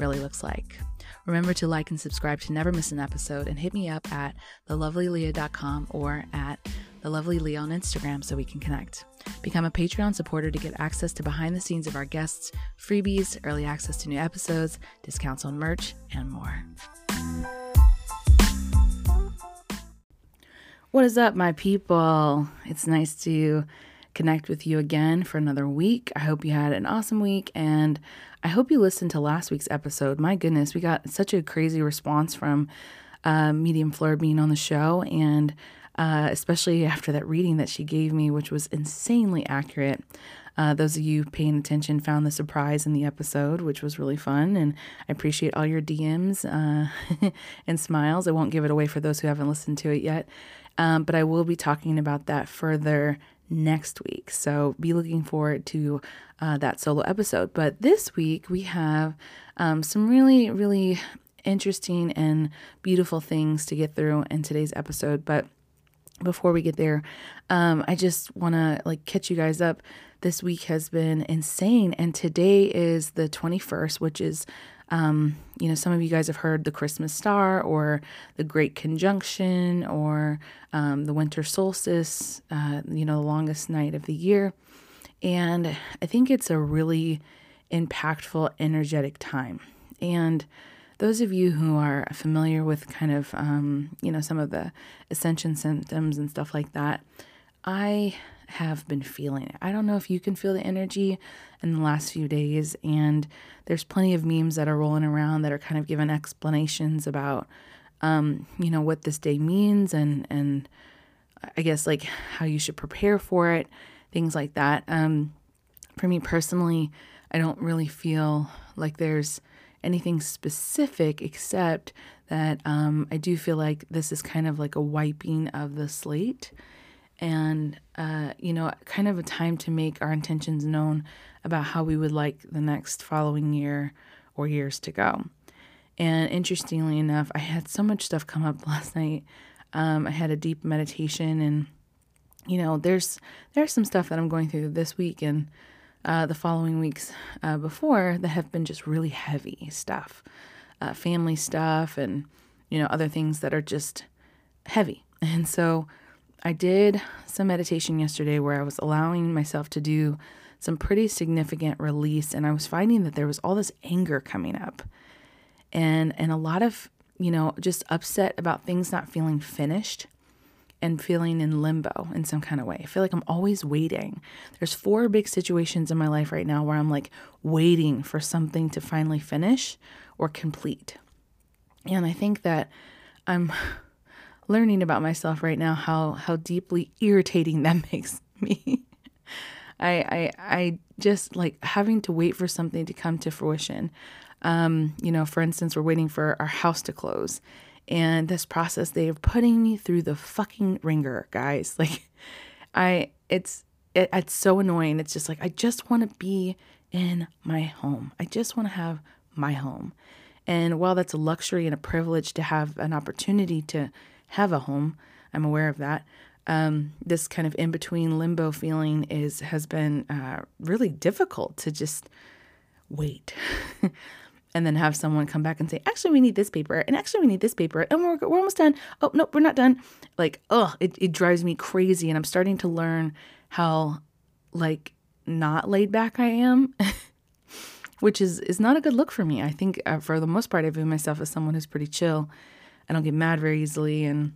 really looks like. Remember to like and subscribe to never miss an episode and hit me up at thelovelyleah.com or at thelovelyleah on Instagram so we can connect. Become a Patreon supporter to get access to behind the scenes of our guests, freebies, early access to new episodes, discounts on merch, and more. What is up, my people? It's nice to connect with you again for another week. I hope you had an awesome week and I hope you listened to last week's episode. My goodness, we got such a crazy response from uh, Medium Fleur being on the show, and uh, especially after that reading that she gave me, which was insanely accurate. Uh, those of you paying attention found the surprise in the episode, which was really fun. And I appreciate all your DMs uh, and smiles. I won't give it away for those who haven't listened to it yet, um, but I will be talking about that further next week. So be looking forward to uh, that solo episode. But this week we have um, some really, really interesting and beautiful things to get through in today's episode. But before we get there, um, I just want to like catch you guys up. This week has been insane, and today is the 21st, which is um, you know, some of you guys have heard the Christmas star or the Great Conjunction or um, the winter solstice, uh, you know, the longest night of the year. And I think it's a really impactful, energetic time. And those of you who are familiar with kind of, um, you know, some of the ascension symptoms and stuff like that, I have been feeling it. I don't know if you can feel the energy in the last few days, and there's plenty of memes that are rolling around that are kind of giving explanations about, um, you know, what this day means and and I guess like how you should prepare for it, things like that. Um, for me personally, I don't really feel like there's anything specific except that um, I do feel like this is kind of like a wiping of the slate and uh, you know kind of a time to make our intentions known about how we would like the next following year or years to go. And interestingly enough i had so much stuff come up last night. Um, i had a deep meditation and you know there's there's some stuff that i'm going through this week and uh, the following weeks uh, before that have been just really heavy stuff uh, family stuff and you know other things that are just heavy. And so I did some meditation yesterday where I was allowing myself to do some pretty significant release and I was finding that there was all this anger coming up and and a lot of, you know, just upset about things not feeling finished and feeling in limbo in some kind of way. I feel like I'm always waiting. There's four big situations in my life right now where I'm like waiting for something to finally finish or complete. And I think that I'm learning about myself right now how how deeply irritating that makes me. I I I just like having to wait for something to come to fruition. Um, you know, for instance, we're waiting for our house to close. And this process, they are putting me through the fucking ringer, guys. Like I it's it, it's so annoying. It's just like I just want to be in my home. I just want to have my home. And while that's a luxury and a privilege to have an opportunity to have a home. I'm aware of that. Um, this kind of in between limbo feeling is has been uh, really difficult to just wait. and then have someone come back and say, actually, we need this paper, and actually, we need this paper, and we're, we're almost done. Oh, no, we're not done. Like, oh, it, it drives me crazy. And I'm starting to learn how, like, not laid back I am, which is, is not a good look for me. I think uh, for the most part, I view myself as someone who's pretty chill I don't get mad very easily and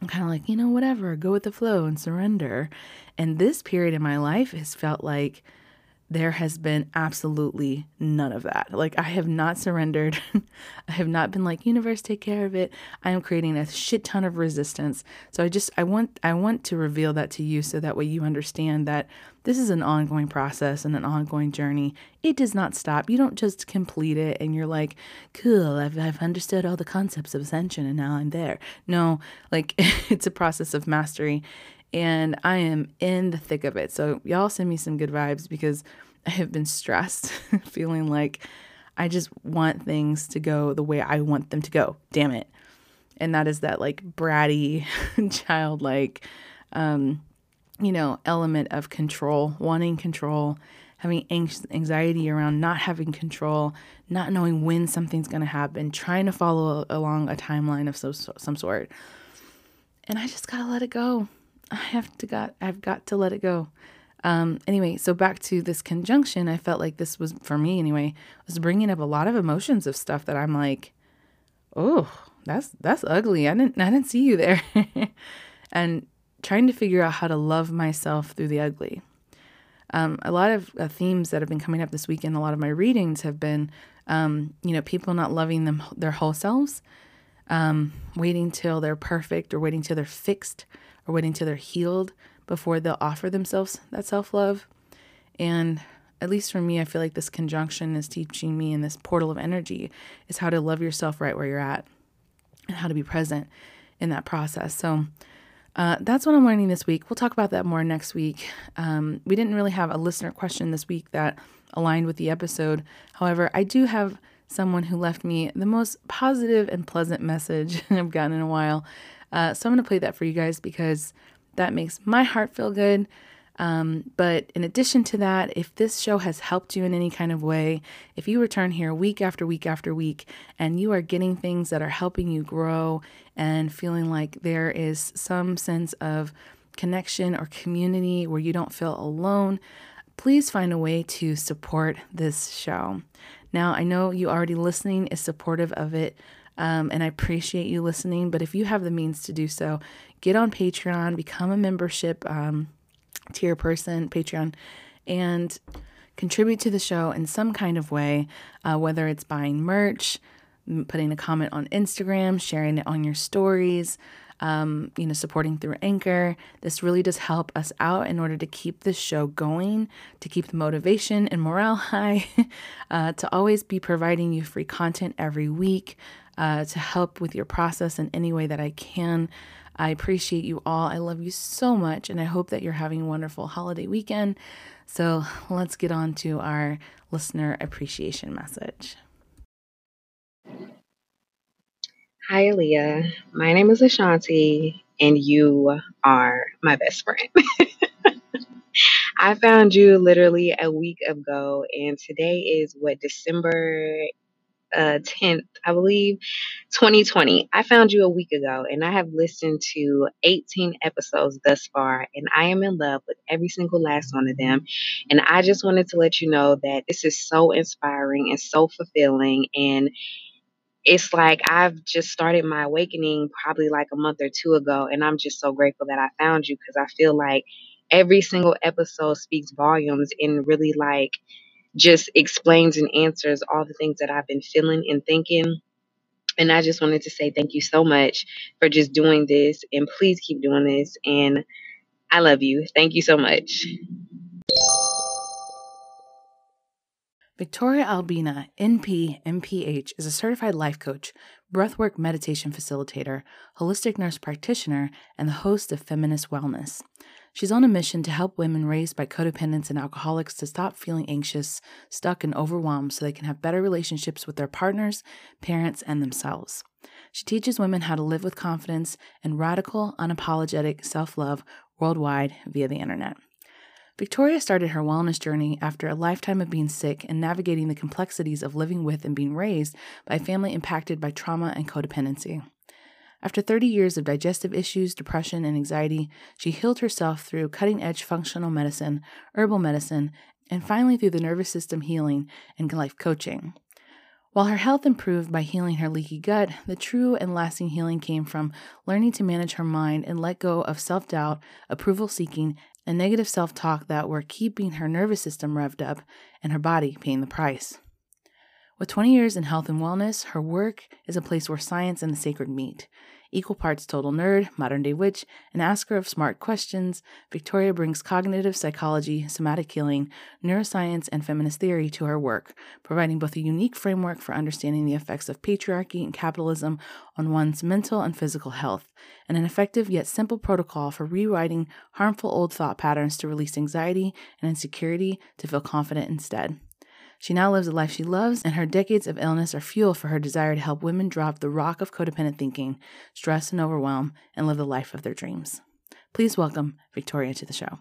I'm kind of like, you know, whatever, go with the flow and surrender. And this period in my life has felt like there has been absolutely none of that. Like, I have not surrendered. I have not been like, universe, take care of it. I am creating a shit ton of resistance. So I just, I want, I want to reveal that to you so that way you understand that this is an ongoing process and an ongoing journey. It does not stop. You don't just complete it and you're like, cool, I've, I've understood all the concepts of ascension and now I'm there. No, like, it's a process of mastery and I am in the thick of it. So, y'all send me some good vibes because I have been stressed, feeling like I just want things to go the way I want them to go. Damn it. And that is that like bratty, childlike, um, you know, element of control, wanting control, having anxiety around not having control, not knowing when something's going to happen, trying to follow along a timeline of so, some sort. And I just got to let it go. I have to got I've got to let it go. Um, anyway, so back to this conjunction, I felt like this was for me anyway, was bringing up a lot of emotions of stuff that I'm like, oh, that's that's ugly. I didn't I didn't see you there, and trying to figure out how to love myself through the ugly. Um, a lot of uh, themes that have been coming up this weekend, a lot of my readings have been, um, you know, people not loving them their whole selves, um, waiting till they're perfect or waiting till they're fixed or waiting till they're healed before they'll offer themselves that self love. And at least for me, I feel like this conjunction is teaching me in this portal of energy is how to love yourself right where you're at and how to be present in that process. So uh, that's what I'm learning this week. We'll talk about that more next week. Um, we didn't really have a listener question this week that aligned with the episode. However, I do have someone who left me the most positive and pleasant message I've gotten in a while. Uh, so I'm going to play that for you guys because that makes my heart feel good. Um, but in addition to that, if this show has helped you in any kind of way, if you return here week after week after week and you are getting things that are helping you grow and feeling like there is some sense of connection or community where you don't feel alone, please find a way to support this show. Now, I know you already listening is supportive of it um, and I appreciate you listening. But if you have the means to do so, get on Patreon, become a membership um, tier person, Patreon, and contribute to the show in some kind of way, uh, whether it's buying merch, putting a comment on Instagram, sharing it on your stories. Um, you know, supporting through Anchor. This really does help us out in order to keep this show going, to keep the motivation and morale high, uh, to always be providing you free content every week uh, to help with your process in any way that I can. I appreciate you all. I love you so much, and I hope that you're having a wonderful holiday weekend. So let's get on to our listener appreciation message. Hi, Aaliyah. My name is Ashanti, and you are my best friend. I found you literally a week ago, and today is what December uh, 10th, I believe, 2020. I found you a week ago and I have listened to 18 episodes thus far and I am in love with every single last one of them. And I just wanted to let you know that this is so inspiring and so fulfilling and it's like I've just started my awakening probably like a month or two ago, and I'm just so grateful that I found you because I feel like every single episode speaks volumes and really like just explains and answers all the things that I've been feeling and thinking. And I just wanted to say thank you so much for just doing this. And please keep doing this. And I love you. Thank you so much. Victoria Albina, NP, MPH, is a certified life coach, breathwork meditation facilitator, holistic nurse practitioner, and the host of Feminist Wellness. She's on a mission to help women raised by codependents and alcoholics to stop feeling anxious, stuck, and overwhelmed so they can have better relationships with their partners, parents, and themselves. She teaches women how to live with confidence and radical, unapologetic self love worldwide via the internet. Victoria started her wellness journey after a lifetime of being sick and navigating the complexities of living with and being raised by a family impacted by trauma and codependency. After 30 years of digestive issues, depression, and anxiety, she healed herself through cutting edge functional medicine, herbal medicine, and finally through the nervous system healing and life coaching. While her health improved by healing her leaky gut, the true and lasting healing came from learning to manage her mind and let go of self doubt, approval seeking, and negative self talk that were keeping her nervous system revved up and her body paying the price. With 20 years in health and wellness, her work is a place where science and the sacred meet. Equal parts total nerd, modern day witch, and asker of smart questions, Victoria brings cognitive psychology, somatic healing, neuroscience, and feminist theory to her work, providing both a unique framework for understanding the effects of patriarchy and capitalism on one's mental and physical health, and an effective yet simple protocol for rewriting harmful old thought patterns to release anxiety and insecurity to feel confident instead. She now lives a life she loves, and her decades of illness are fuel for her desire to help women drop the rock of codependent thinking, stress, and overwhelm, and live the life of their dreams. Please welcome Victoria to the show.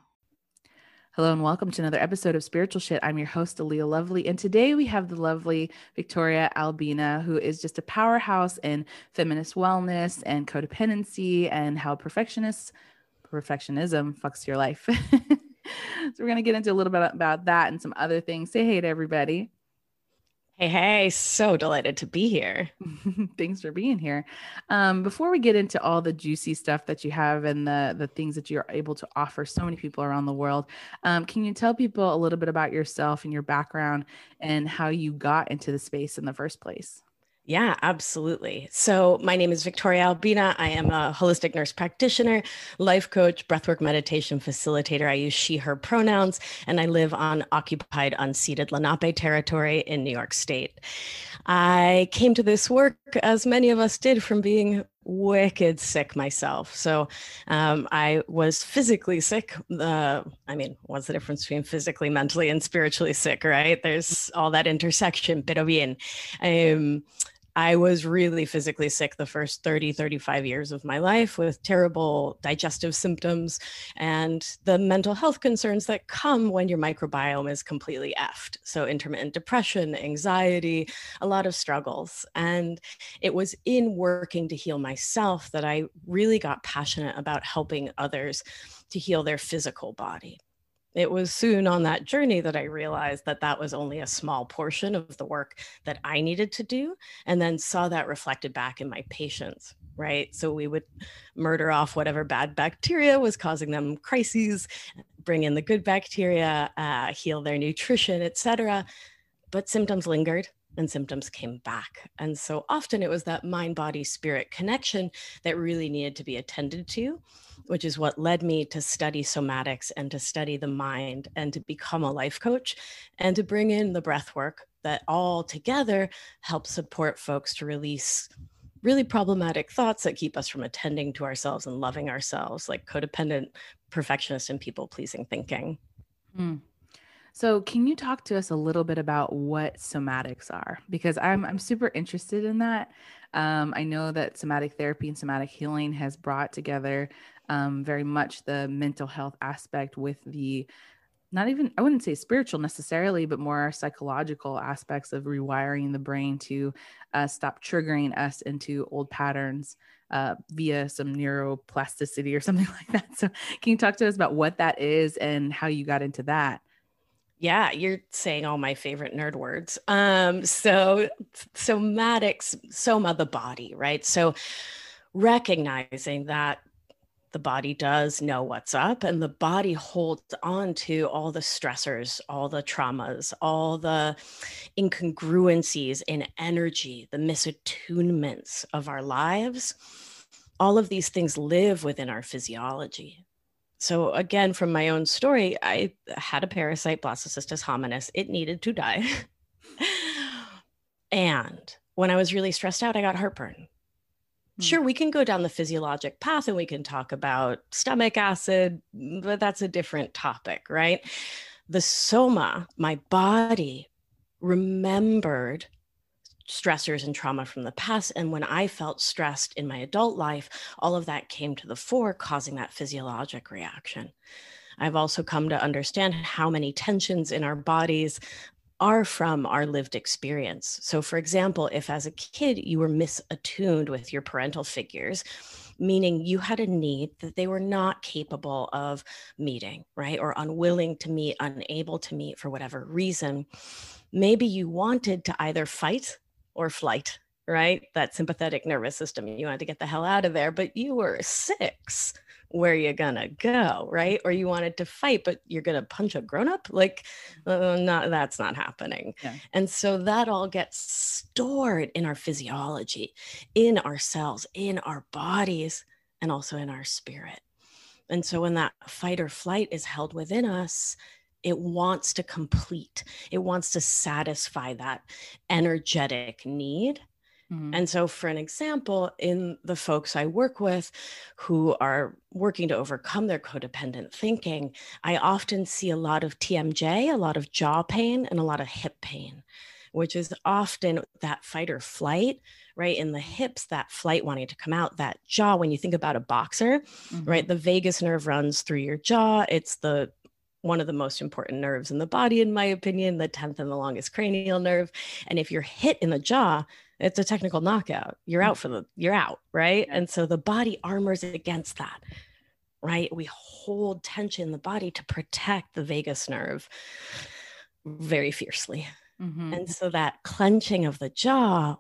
Hello and welcome to another episode of Spiritual Shit. I'm your host, Aaliyah Lovely, and today we have the lovely Victoria Albina, who is just a powerhouse in feminist wellness and codependency and how perfectionists perfectionism fucks your life. so we're going to get into a little bit about that and some other things. Say hey to everybody. Hey, hey, so delighted to be here. Thanks for being here. Um, before we get into all the juicy stuff that you have and the the things that you're able to offer so many people around the world, um, can you tell people a little bit about yourself and your background and how you got into the space in the first place? Yeah, absolutely. So, my name is Victoria Albina. I am a holistic nurse practitioner, life coach, breathwork meditation facilitator. I use she, her pronouns, and I live on occupied, unceded Lenape territory in New York State. I came to this work, as many of us did, from being wicked sick myself. So um, I was physically sick. Uh, I mean, what's the difference between physically, mentally, and spiritually sick, right? There's all that intersection, pero bien. Um, I was really physically sick the first 30, 35 years of my life with terrible digestive symptoms and the mental health concerns that come when your microbiome is completely effed. So, intermittent depression, anxiety, a lot of struggles. And it was in working to heal myself that I really got passionate about helping others to heal their physical body it was soon on that journey that I realized that that was only a small portion of the work that I needed to do, and then saw that reflected back in my patients. Right. So we would murder off whatever bad bacteria was causing them crises, bring in the good bacteria, uh, heal their nutrition, etc. But symptoms lingered and symptoms came back. And so often it was that mind body spirit connection that really needed to be attended to which is what led me to study somatics and to study the mind and to become a life coach and to bring in the breath work that all together help support folks to release really problematic thoughts that keep us from attending to ourselves and loving ourselves, like codependent, perfectionist, and people pleasing thinking. Mm. So, can you talk to us a little bit about what somatics are? Because I'm I'm super interested in that. Um, I know that somatic therapy and somatic healing has brought together um, very much the mental health aspect with the not even i wouldn't say spiritual necessarily but more psychological aspects of rewiring the brain to uh, stop triggering us into old patterns uh, via some neuroplasticity or something like that so can you talk to us about what that is and how you got into that yeah, you're saying all my favorite nerd words. Um, so somatics, soma, the body, right? So recognizing that the body does know what's up and the body holds on to all the stressors all the traumas all the incongruencies in energy the misattunements of our lives all of these things live within our physiology so again from my own story i had a parasite blastocystis hominis it needed to die and when i was really stressed out i got heartburn Hmm. Sure, we can go down the physiologic path and we can talk about stomach acid, but that's a different topic, right? The soma, my body, remembered stressors and trauma from the past. And when I felt stressed in my adult life, all of that came to the fore, causing that physiologic reaction. I've also come to understand how many tensions in our bodies are from our lived experience. So, for example, if as a kid you were misattuned with your parental figures, meaning you had a need that they were not capable of meeting, right? Or unwilling to meet, unable to meet for whatever reason, maybe you wanted to either fight or flight, right? That sympathetic nervous system, you wanted to get the hell out of there, but you were six where you gonna go right or you wanted to fight but you're gonna punch a grown-up like uh, not that's not happening yeah. and so that all gets stored in our physiology in our cells in our bodies and also in our spirit and so when that fight or flight is held within us it wants to complete it wants to satisfy that energetic need Mm-hmm. And so, for an example, in the folks I work with who are working to overcome their codependent thinking, I often see a lot of TMJ, a lot of jaw pain, and a lot of hip pain, which is often that fight or flight, right? In the hips, that flight wanting to come out, that jaw, when you think about a boxer, mm-hmm. right? The vagus nerve runs through your jaw. It's the one of the most important nerves in the body, in my opinion, the 10th and the longest cranial nerve. And if you're hit in the jaw, it's a technical knockout. You're out mm. for the, you're out, right? And so the body armors against that, right? We hold tension in the body to protect the vagus nerve very fiercely. Mm-hmm. And so that clenching of the jaw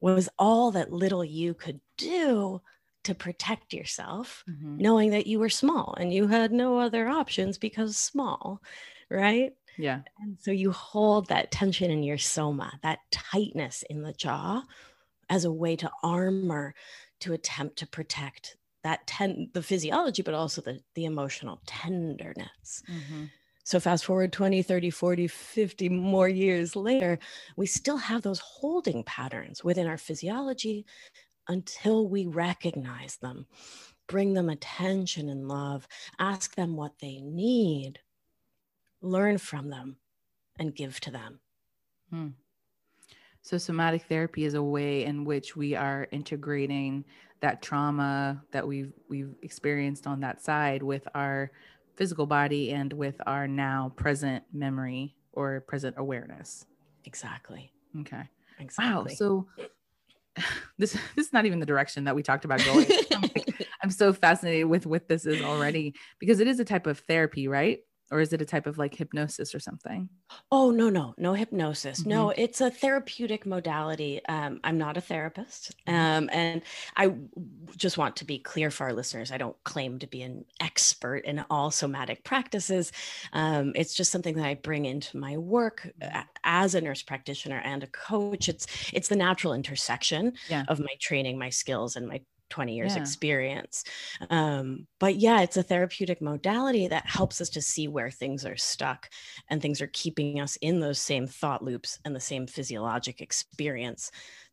was all that little you could do to protect yourself, mm-hmm. knowing that you were small and you had no other options because small, right? Yeah. And so you hold that tension in your soma, that tightness in the jaw as a way to armor to attempt to protect that ten the physiology but also the the emotional tenderness. Mm-hmm. So fast forward 20, 30, 40, 50 more years later, we still have those holding patterns within our physiology until we recognize them, bring them attention and love, ask them what they need learn from them and give to them. Hmm. So, somatic therapy is a way in which we are integrating that trauma that we've we've experienced on that side with our physical body and with our now present memory or present awareness. Exactly. Okay. Exactly. Wow. So this this is not even the direction that we talked about going. I'm, like, I'm so fascinated with what this is already because it is a type of therapy, right? Or is it a type of like hypnosis or something oh no no no hypnosis mm-hmm. no it's a therapeutic modality um, i'm not a therapist mm-hmm. um, and i just want to be clear for our listeners i don't claim to be an expert in all somatic practices um, it's just something that i bring into my work mm-hmm. as a nurse practitioner and a coach it's it's the natural intersection yeah. of my training my skills and my 20 years yeah. experience um, but yeah it's a therapeutic modality that helps us to see where things are stuck and things are keeping us in those same thought loops and the same physiologic experience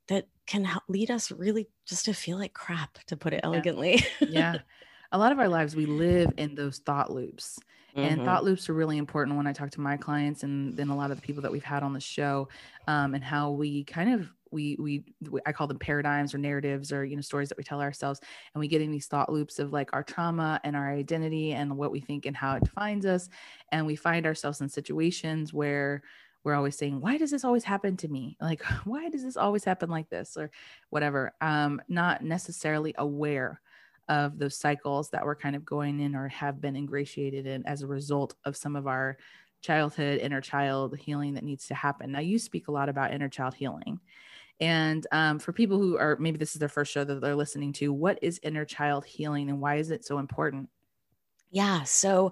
that can help lead us really just to feel like crap to put it elegantly yeah, yeah. a lot of our lives we live in those thought loops and mm-hmm. thought loops are really important when i talk to my clients and then a lot of the people that we've had on the show um, and how we kind of we, we i call them paradigms or narratives or you know stories that we tell ourselves and we get in these thought loops of like our trauma and our identity and what we think and how it defines us and we find ourselves in situations where we're always saying why does this always happen to me? Like why does this always happen like this? or whatever. Um not necessarily aware of those cycles that we're kind of going in or have been ingratiated in as a result of some of our childhood inner child healing that needs to happen. Now you speak a lot about inner child healing and um, for people who are maybe this is their first show that they're listening to, what is inner child healing and why is it so important? Yeah, so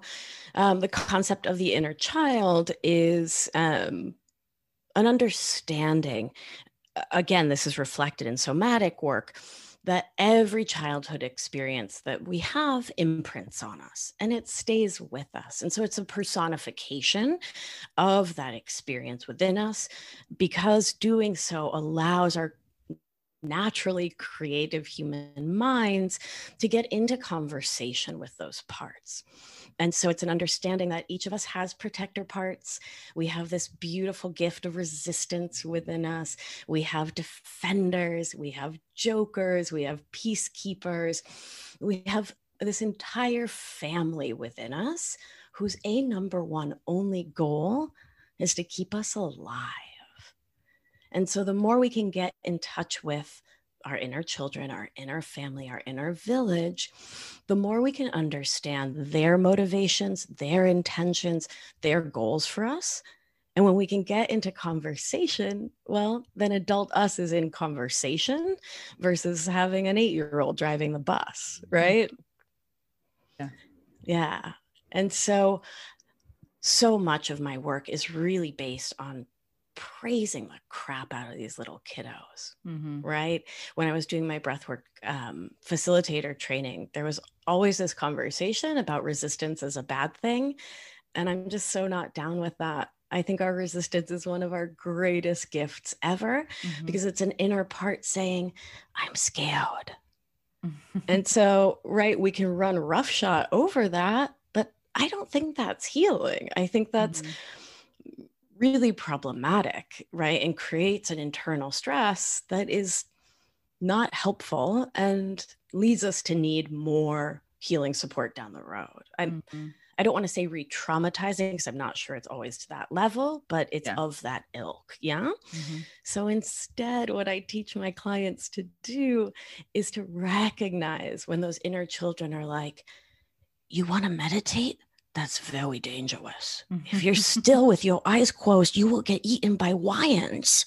um, the concept of the inner child is um, an understanding. Again, this is reflected in somatic work that every childhood experience that we have imprints on us and it stays with us. And so it's a personification of that experience within us because doing so allows our naturally creative human minds to get into conversation with those parts. And so it's an understanding that each of us has protector parts. We have this beautiful gift of resistance within us. We have defenders, we have jokers, we have peacekeepers. We have this entire family within us whose a number one only goal is to keep us alive. And so the more we can get in touch with our inner children, our inner family, our inner village, the more we can understand their motivations, their intentions, their goals for us. And when we can get into conversation, well, then adult us is in conversation versus having an eight year old driving the bus, mm-hmm. right? Yeah. Yeah. And so, so much of my work is really based on praising the crap out of these little kiddos, mm-hmm. right? When I was doing my breathwork um, facilitator training, there was always this conversation about resistance as a bad thing. And I'm just so not down with that. I think our resistance is one of our greatest gifts ever mm-hmm. because it's an inner part saying, I'm scared. and so, right, we can run roughshod over that, but I don't think that's healing. I think that's mm-hmm really problematic, right? And creates an internal stress that is not helpful and leads us to need more healing support down the road. I'm, mm-hmm. I don't want to say re traumatizing because I'm not sure it's always to that level, but it's yeah. of that ilk. Yeah. Mm-hmm. So instead, what I teach my clients to do is to recognize when those inner children are like, you want to meditate? That's very dangerous. Mm-hmm. If you're still with your eyes closed, you will get eaten by lions.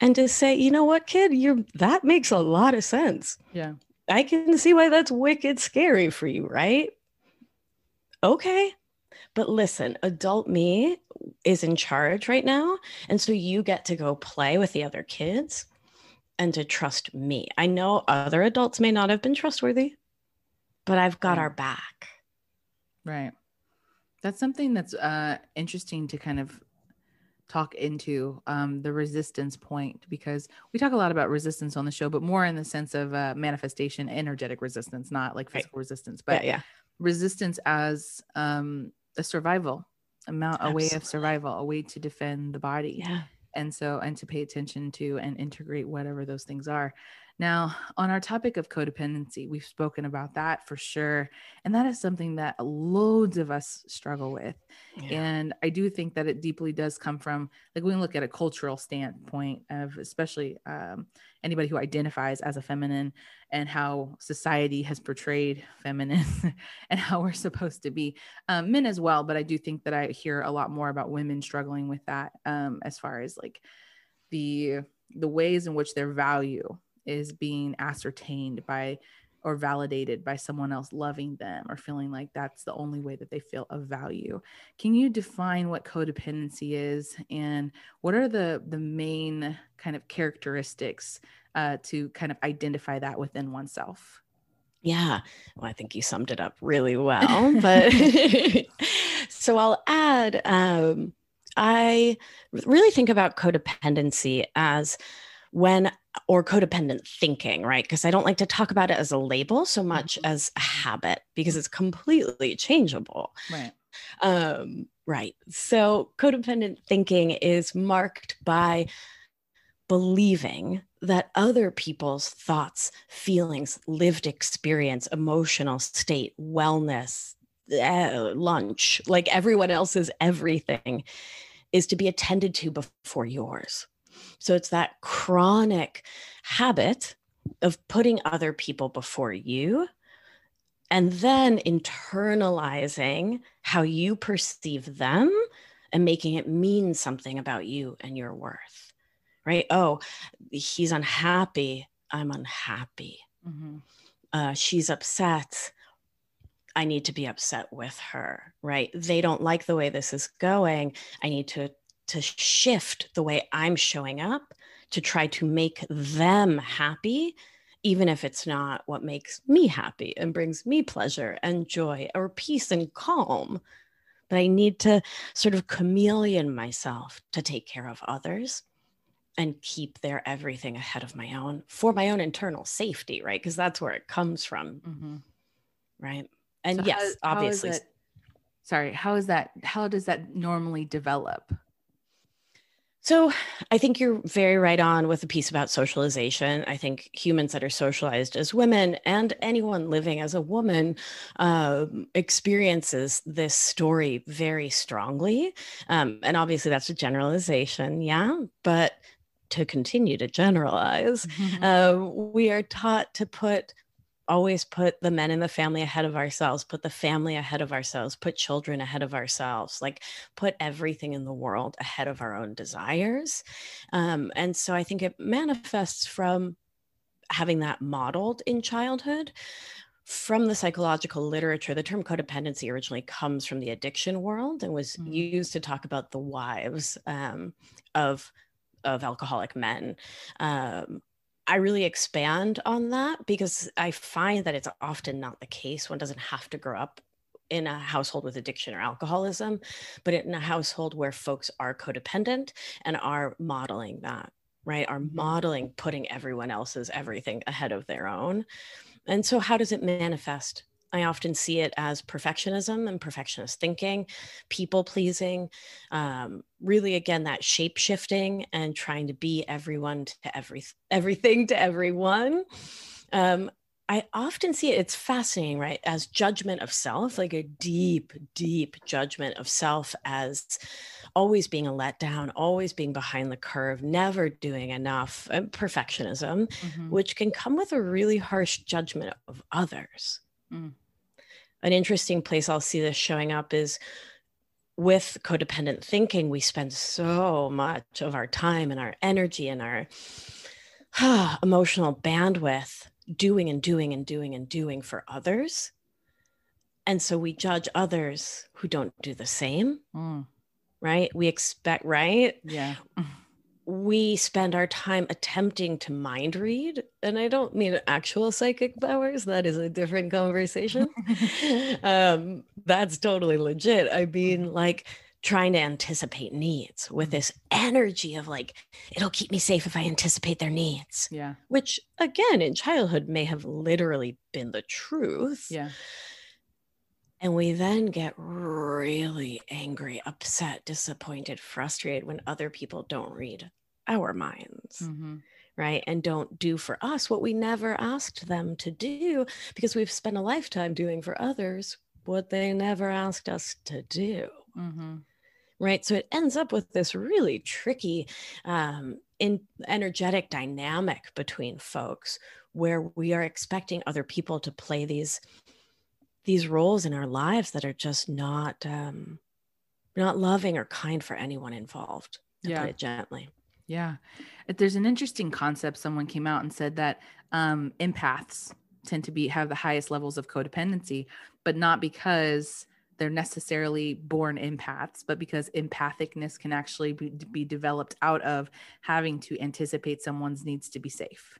And to say, you know what, kid, you're that makes a lot of sense. Yeah. I can see why that's wicked scary for you, right? Okay. But listen, adult me is in charge right now. And so you get to go play with the other kids and to trust me. I know other adults may not have been trustworthy, but I've got our back. Right. That's something that's uh, interesting to kind of talk into um, the resistance point because we talk a lot about resistance on the show, but more in the sense of uh, manifestation, energetic resistance, not like physical right. resistance, but yeah, yeah. resistance as um, a survival, amount, a way of survival, a way to defend the body. Yeah. And so, and to pay attention to and integrate whatever those things are. Now, on our topic of codependency, we've spoken about that for sure. And that is something that loads of us struggle with. Yeah. And I do think that it deeply does come from, like, we look at a cultural standpoint of especially um, anybody who identifies as a feminine and how society has portrayed feminine and how we're supposed to be. Um, men as well. But I do think that I hear a lot more about women struggling with that um, as far as like the the ways in which their value is being ascertained by or validated by someone else loving them or feeling like that's the only way that they feel of value. Can you define what codependency is and what are the the main kind of characteristics uh, to kind of identify that within oneself? Yeah, well, I think you summed it up really well. But so I'll add, um, I really think about codependency as when or codependent thinking, right? Because I don't like to talk about it as a label so much mm-hmm. as a habit because it's completely changeable. Right. Um, right. So codependent thinking is marked by believing that other people's thoughts, feelings, lived experience, emotional state, wellness, uh, lunch, like everyone else's everything, is to be attended to before yours. So it's that chronic habit of putting other people before you and then internalizing how you perceive them and making it mean something about you and your worth. Right? Oh, he's unhappy. I'm unhappy. Mm-hmm. Uh, she's upset. I need to be upset with her, right? They don't like the way this is going. I need to to shift the way I'm showing up to try to make them happy, even if it's not what makes me happy and brings me pleasure and joy or peace and calm. But I need to sort of chameleon myself to take care of others and keep their everything ahead of my own for my own internal safety, right? Because that's where it comes from. Mm-hmm. Right. And so yes, how, obviously. How sorry, how is that? How does that normally develop? So I think you're very right on with the piece about socialization. I think humans that are socialized as women and anyone living as a woman uh, experiences this story very strongly. Um, and obviously, that's a generalization, yeah. But to continue to generalize, uh, we are taught to put always put the men in the family ahead of ourselves, put the family ahead of ourselves, put children ahead of ourselves, like put everything in the world ahead of our own desires. Um, and so I think it manifests from having that modeled in childhood. from the psychological literature, the term codependency originally comes from the addiction world and was mm-hmm. used to talk about the wives um, of of alcoholic men. Um, I really expand on that because I find that it's often not the case. One doesn't have to grow up in a household with addiction or alcoholism, but in a household where folks are codependent and are modeling that, right? Are mm-hmm. modeling putting everyone else's everything ahead of their own. And so, how does it manifest? I often see it as perfectionism and perfectionist thinking, people pleasing, um, really, again, that shape shifting and trying to be everyone to every, everything to everyone. Um, I often see it, it's fascinating, right? As judgment of self, like a deep, deep judgment of self as always being a letdown, always being behind the curve, never doing enough, perfectionism, mm-hmm. which can come with a really harsh judgment of others. Mm. An interesting place I'll see this showing up is with codependent thinking, we spend so much of our time and our energy and our emotional bandwidth doing and doing and doing and doing for others. And so we judge others who don't do the same. Mm. Right? We expect, right? Yeah. we spend our time attempting to mind read and i don't mean actual psychic powers that is a different conversation. Um, that's totally legit. I mean like trying to anticipate needs with this energy of like it'll keep me safe if i anticipate their needs yeah. which again in childhood may have literally been the truth. Yeah and we then get really angry upset disappointed frustrated when other people don't read our minds mm-hmm. right and don't do for us what we never asked them to do because we've spent a lifetime doing for others what they never asked us to do mm-hmm right? So it ends up with this really tricky um, in energetic dynamic between folks where we are expecting other people to play these these roles in our lives that are just not um, not loving or kind for anyone involved. To yeah. put it gently. Yeah, there's an interesting concept. Someone came out and said that um, empaths tend to be have the highest levels of codependency, but not because they're necessarily born empaths, but because empathicness can actually be, be developed out of having to anticipate someone's needs to be safe.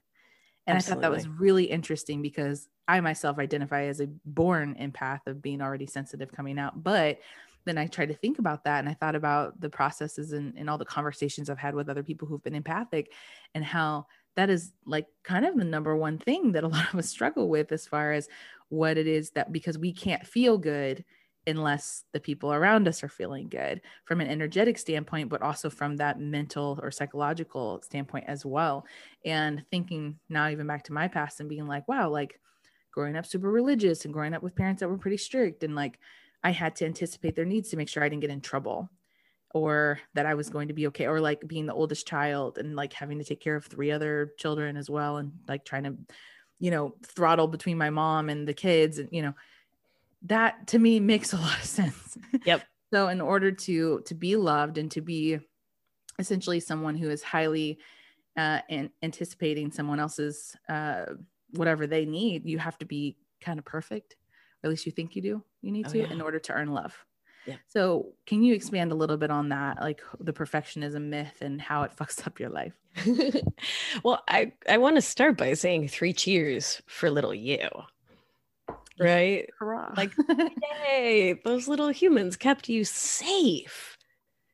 And Absolutely. I thought that was really interesting because I myself identify as a born empath of being already sensitive coming out. But then I tried to think about that and I thought about the processes and, and all the conversations I've had with other people who've been empathic and how that is like kind of the number one thing that a lot of us struggle with as far as what it is that because we can't feel good unless the people around us are feeling good from an energetic standpoint, but also from that mental or psychological standpoint as well. And thinking now, even back to my past and being like, wow, like growing up super religious and growing up with parents that were pretty strict, and like I had to anticipate their needs to make sure I didn't get in trouble or that I was going to be okay, or like being the oldest child and like having to take care of three other children as well, and like trying to, you know, throttle between my mom and the kids, and you know, that to me makes a lot of sense. Yep. so in order to to be loved and to be essentially someone who is highly uh, and anticipating someone else's uh, whatever they need, you have to be kind of perfect, or at least you think you do. You need oh, to yeah. in order to earn love. Yeah. So, can you expand a little bit on that, like the perfectionism myth and how it fucks up your life? well, I I want to start by saying three cheers for little you right? Hurrah. Like, yay, those little humans kept you safe.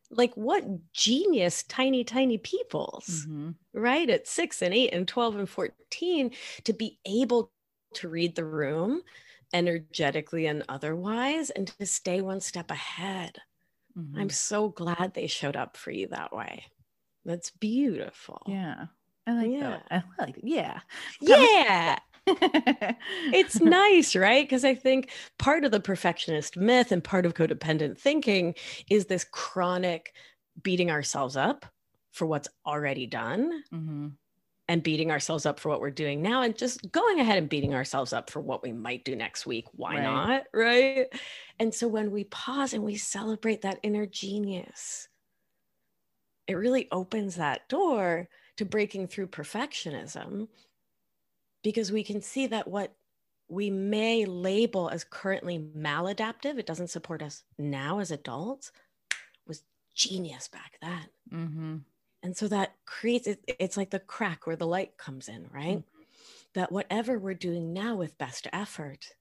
Like, what genius, tiny, tiny peoples, mm-hmm. right? At six and eight and 12 and 14 to be able to read the room energetically and otherwise and to stay one step ahead. Mm-hmm. I'm so glad they showed up for you that way. That's beautiful. Yeah. I like yeah. that. I like. Yeah. Yeah it's nice, right? Because I think part of the perfectionist myth and part of codependent thinking is this chronic beating ourselves up for what's already done mm-hmm. and beating ourselves up for what we're doing now and just going ahead and beating ourselves up for what we might do next week. Why right. not? Right. And so when we pause and we celebrate that inner genius, it really opens that door to breaking through perfectionism because we can see that what we may label as currently maladaptive, it doesn't support us now as adults, was genius back then. Mm-hmm. And so that creates it, it's like the crack where the light comes in, right? Mm-hmm. That whatever we're doing now with best effort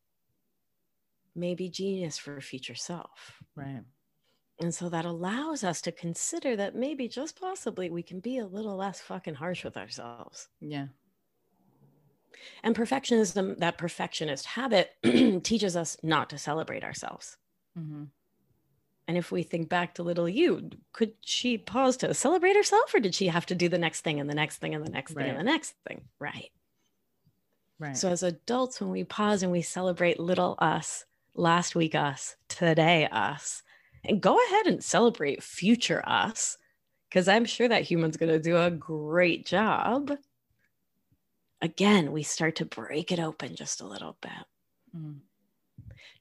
may be genius for future self. Right. And so that allows us to consider that maybe just possibly we can be a little less fucking harsh with ourselves. Yeah. And perfectionism, that perfectionist habit, teaches us not to celebrate ourselves. Mm-hmm. And if we think back to little you, could she pause to celebrate herself or did she have to do the next thing and the next thing and the next thing and the next thing? Right. Right. So as adults, when we pause and we celebrate little us, last week us, today us, and go ahead and celebrate future us, because I'm sure that human's going to do a great job. Again, we start to break it open just a little bit. Mm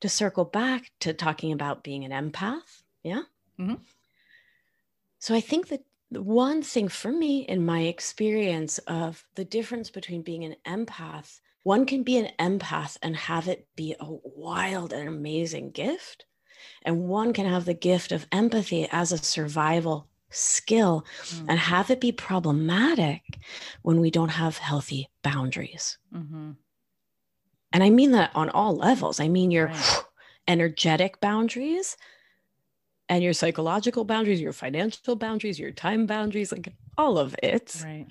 to circle back to talking about being an empath. Yeah. Mm-hmm. So I think that the one thing for me in my experience of the difference between being an empath, one can be an empath and have it be a wild and amazing gift. And one can have the gift of empathy as a survival skill mm-hmm. and have it be problematic when we don't have healthy boundaries. Mm-hmm. And I mean that on all levels. I mean your right. energetic boundaries and your psychological boundaries, your financial boundaries, your time boundaries, like all of it. Right.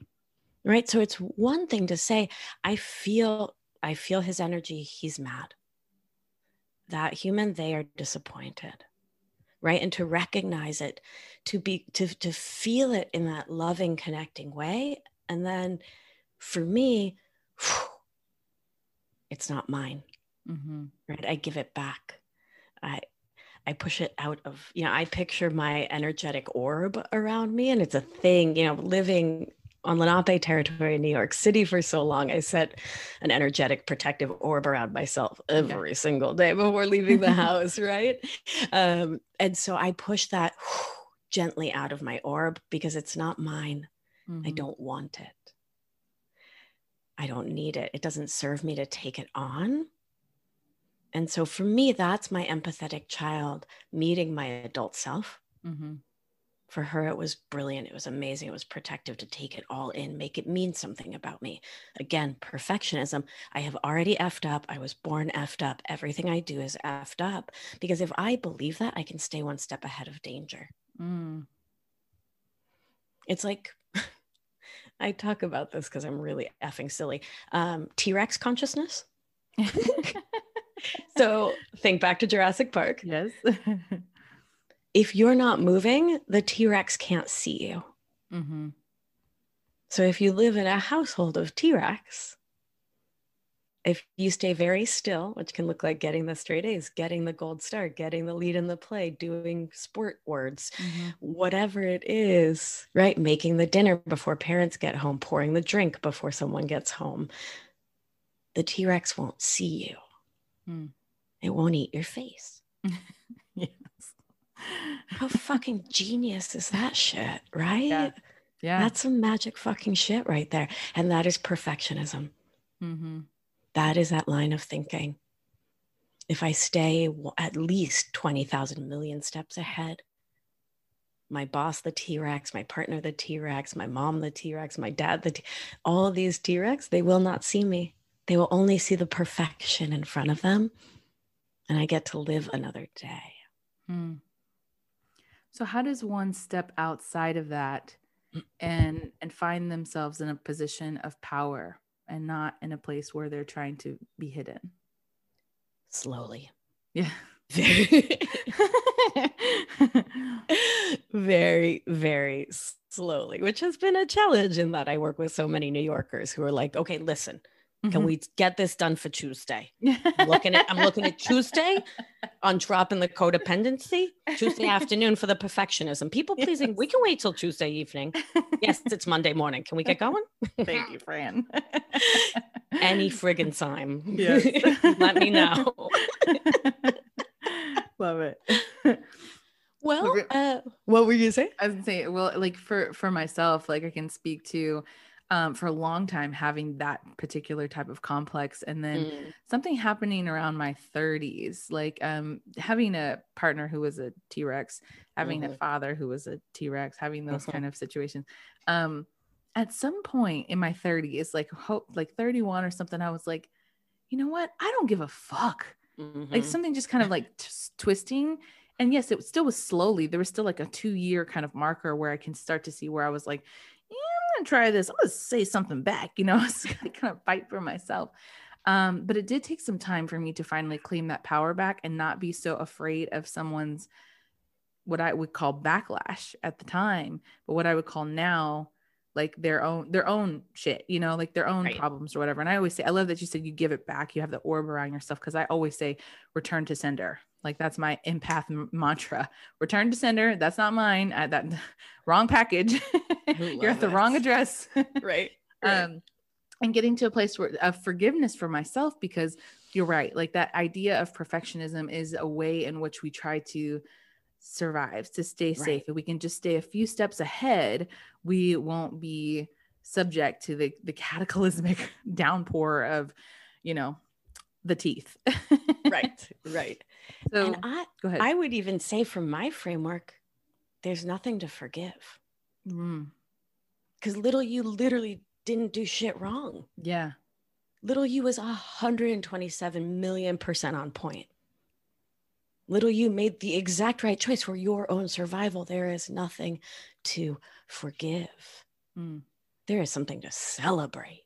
Right. So it's one thing to say, I feel, I feel his energy. He's mad. That human, they are disappointed. Right. And to recognize it, to be, to, to feel it in that loving, connecting way. And then for me, whew, it's not mine mm-hmm. right i give it back i i push it out of you know i picture my energetic orb around me and it's a thing you know living on Lenape territory in New York City for so long, I set an energetic protective orb around myself every single day before leaving the house, right? Um, and so I push that gently out of my orb because it's not mine. Mm-hmm. I don't want it. I don't need it. It doesn't serve me to take it on. And so for me, that's my empathetic child meeting my adult self. Mm-hmm. For her, it was brilliant. It was amazing. It was protective to take it all in, make it mean something about me. Again, perfectionism. I have already effed up. I was born effed up. Everything I do is effed up. Because if I believe that, I can stay one step ahead of danger. Mm. It's like I talk about this because I'm really effing silly. Um, T Rex consciousness. so think back to Jurassic Park. Yes. if you're not moving, the T Rex can't see you. Mm-hmm. So if you live in a household of T Rex, if you stay very still, which can look like getting the straight A's, getting the gold star, getting the lead in the play, doing sport words, mm-hmm. whatever it is, right? Making the dinner before parents get home, pouring the drink before someone gets home. The T Rex won't see you, mm. it won't eat your face. How fucking genius is that shit, right? Yeah. yeah. That's some magic fucking shit right there. And that is perfectionism. Mm-hmm that is that line of thinking. If I stay at least 20,000 million steps ahead, my boss, the T Rex, my partner, the T Rex, my mom, the T Rex, my dad, the T- all of these T Rex, they will not see me. They will only see the perfection in front of them. And I get to live another day. Hmm. So, how does one step outside of that and, and find themselves in a position of power? and not in a place where they're trying to be hidden. Slowly. Yeah. Very, very, very slowly, which has been a challenge in that I work with so many New Yorkers who are like, okay, listen, can mm-hmm. we get this done for Tuesday? I'm looking at I'm looking at Tuesday on dropping the codependency. Tuesday afternoon for the perfectionism. People pleasing. Yes. We can wait till Tuesday evening. Yes, it's Monday morning. Can we get going? Thank you, Fran. Any friggin' time. Yes. Let me know. Love it. Well, uh, what were you saying? I was saying, well, like for for myself, like I can speak to um, for a long time having that particular type of complex and then Mm. something happening around my 30s like um having a partner who was a t-rex having a Mhm. father who was a t-rex having those Mhm. kind of situations um at some point in my 30s like hope like 31 or something i was like you know what i don't give a fuck like Mhm. something just kind of like t- twisting and yes it still was slowly there was still like a two year kind of marker where i can start to see where i was like i'm gonna try this i'm gonna say something back you know it's kind of fight for myself. Um, but it did take some time for me to finally claim that power back and not be so afraid of someone's what i would call backlash at the time but what i would call now like their own their own shit you know like their own Right. problems or whatever. And i always say i love that you said you give it back you have the orb around yourself because i always say return to sender like that's my empath m- mantra return to sender that's not mine uh, that wrong package you're at the wrong it. address right. um and getting to a place where of forgiveness for myself because you're right like that idea of perfectionism is a way in which we try to survive to stay safe Right. if we can just stay a few steps ahead we won't be subject to the the cataclysmic downpour of you know the teeth right. Right. so and I, go ahead I would even say from my framework, there's nothing to forgive Mm, because little you literally didn't do shit wrong. yeah Little you was 127 million percent on point. Little you made the exact right choice for your own survival. There is nothing to forgive. Mm. There is something to celebrate.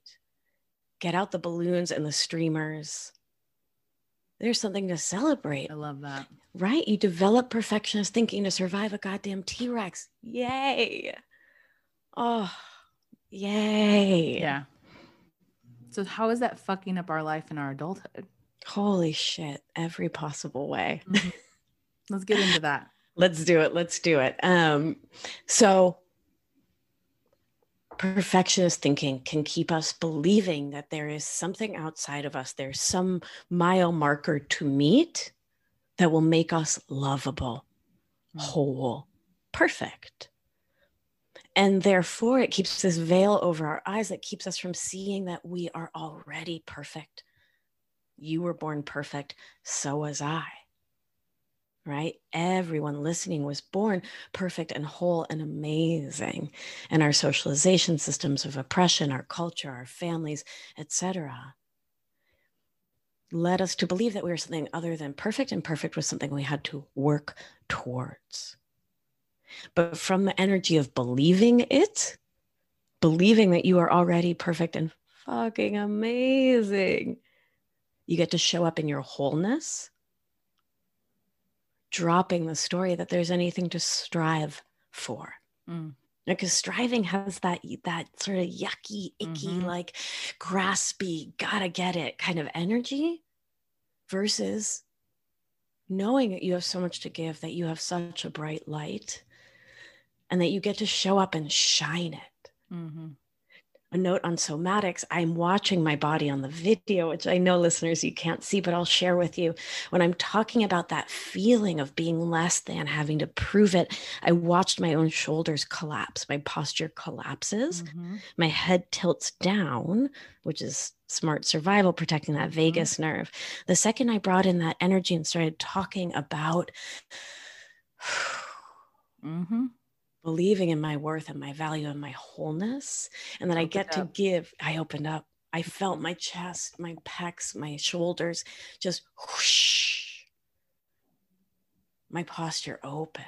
Get out the balloons and the streamers. There's something to celebrate, i love that right? You develop perfectionist thinking to survive a goddamn T Rex. Yay. Oh, yay. yeah so how is that fucking up our life in our adulthood Holy shit, every possible way. Mhm. let's get into that Let's do it. Let's do it. Um, so perfectionist thinking can keep us believing that there is something outside of us, there's some mile marker to meet that will make us lovable, Mm. whole, perfect. And therefore, it keeps this veil over our eyes that keeps us from seeing that we are already perfect. You were born perfect, so was I right? Everyone listening was born perfect and whole and amazing. And our socialization systems of oppression, our culture, our families, etc., led us to believe that we were something other than perfect, and perfect was something we had to work towards. But from the energy of believing it, believing that you are already perfect and fucking amazing, you get to show up in your wholeness dropping the story that there's anything to strive for. Mm. Because striving has that that sort of yucky, icky, Mhm. like graspy, gotta get it kind of energy, versus knowing that you have so much to give, that you have such a bright light, and that you get to show up and shine it hmm a note on somatics. I'm watching my body on the video, which I know listeners you can't see, but I'll share with you. When I'm talking about that feeling of being less than, having to prove it, I watched my own shoulders collapse. My posture collapses. Mhm. My head tilts down, which is smart survival, protecting that Mhm. vagus nerve. The second I brought in that energy and started talking about Mhm. Believing in my worth and my value and my wholeness and that I get to give. I opened up. I felt my chest, my pecs, my shoulders just whoosh. My posture open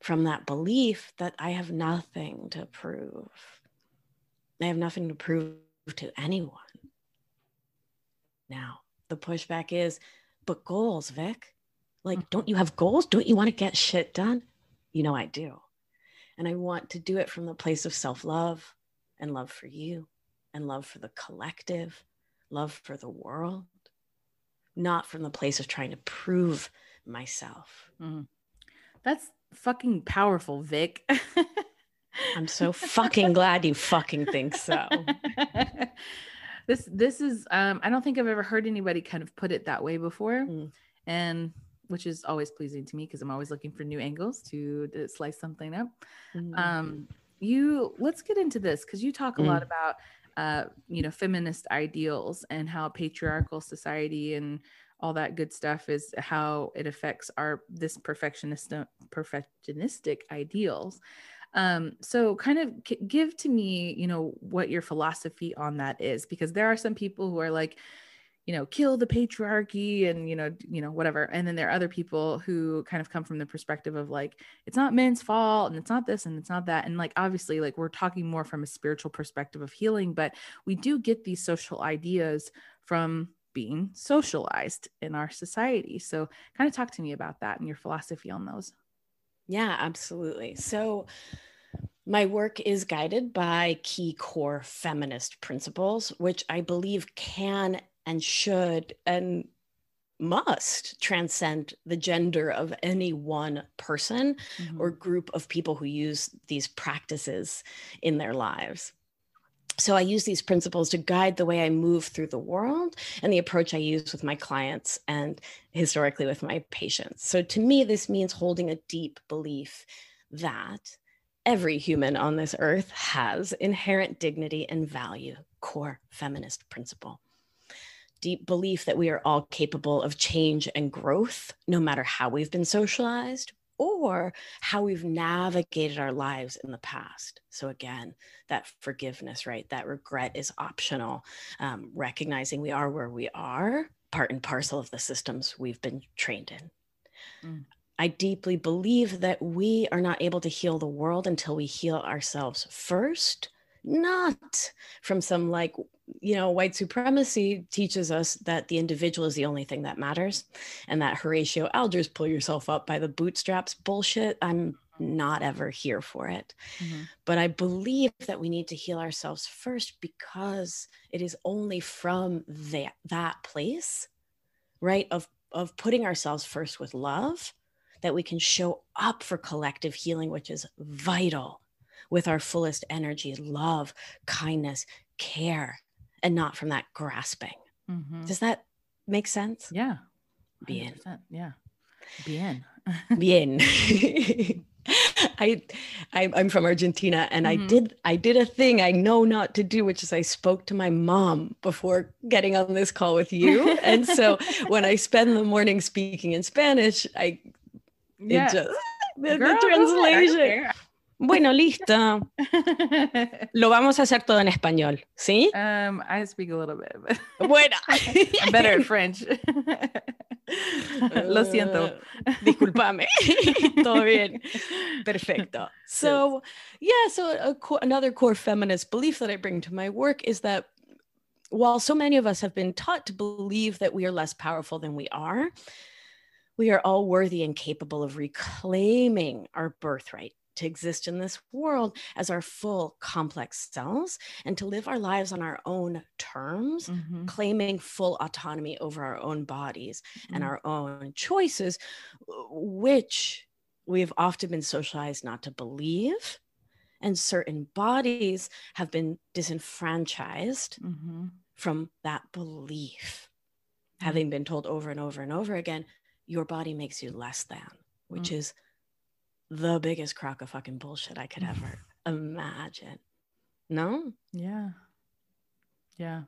from that belief that I have nothing to prove. I have nothing to prove to anyone. Now, the pushback is, but goals, Vic. Like, mm-hmm. don't you have goals? Don't you want to get shit done? You know, I do. And I want to do it from the place of self love and love for you and love for the collective, love for the world, not from the place of trying to prove myself. That's fucking powerful, Vic. I'm so fucking glad you fucking think so. this this is um I don't think I've ever heard anybody kind of put it that way before. Mm. And which is always pleasing to me because I'm always looking for new angles to, to slice something up. Mm. Um you let's get into this because you talk a mm. lot about uh, you know feminist ideals and how patriarchal society and all that good stuff is how it affects our this perfectionist perfectionistic ideals um, so kind of give to me you know what your philosophy on that is because there are some people who are like you know kill the patriarchy and you know you know whatever. And then there are other people who kind of come from the perspective of like it's not men's fault and it's not this and it's not that. And like obviously like we're talking more from a spiritual perspective of healing but we do get these social ideas from being socialized in our society. So kind of talk to me about that and your philosophy on those. Yeah absolutely. So my work is guided by key core feminist principles, which I believe can and should and must transcend the gender of any one person mm-hmm. or group of people who use these practices in their lives. So I use these principles to guide the way I move through the world and the approach I use with my clients and historically with my patients. So to me, this means holding a deep belief that every human on this earth has inherent dignity and value, core feminist principle deep belief that we are all capable of change and growth, no matter how we've been socialized or how we've navigated our lives in the past. So, again, that forgiveness, right? That regret is optional. Um, recognizing we are where we are, part and parcel of the systems we've been trained in. Mm. I deeply believe that we are not able to heal the world until we heal ourselves first, not from some like you know, white supremacy teaches us that the individual is the only thing that matters. And that Horatio Alger's pull yourself up by the bootstraps bullshit, I'm not ever here for it. Mm-hmm. But I believe that we need to heal ourselves first because it is only from that, that place, right, of, of putting ourselves first with love that we can show up for collective healing, which is vital with our fullest energy, love, kindness, care and not from that grasping. Mm-hmm. Does that make sense? Yeah. 100%. Bien. Yeah. Bien. Bien. I, I am from Argentina and mm-hmm. I did I did a thing I know not to do, which is I spoke to my mom before getting on this call with you. and so when I spend the morning speaking in Spanish, I yeah. just the, Girl, the translation. Bueno, listo. Lo vamos a hacer todo en español, ¿sí? Um, I speak a little bit. But bueno. I'm better at French. Lo siento. Uh, disculpame. todo bien. Perfecto. So, yeah, so co- another core feminist belief that I bring to my work is that while so many of us have been taught to believe that we are less powerful than we are, we are all worthy and capable of reclaiming our birthright to exist in this world as our full complex selves and to live our lives on our own terms, mm-hmm. claiming full autonomy over our own bodies mm-hmm. and our own choices, which we've often been socialized not to believe. And certain bodies have been disenfranchised mm-hmm. from that belief, mm-hmm. having been told over and over and over again, your body makes you less than, which mm. is the biggest crock of fucking bullshit I could ever imagine. No? Yeah. Yeah.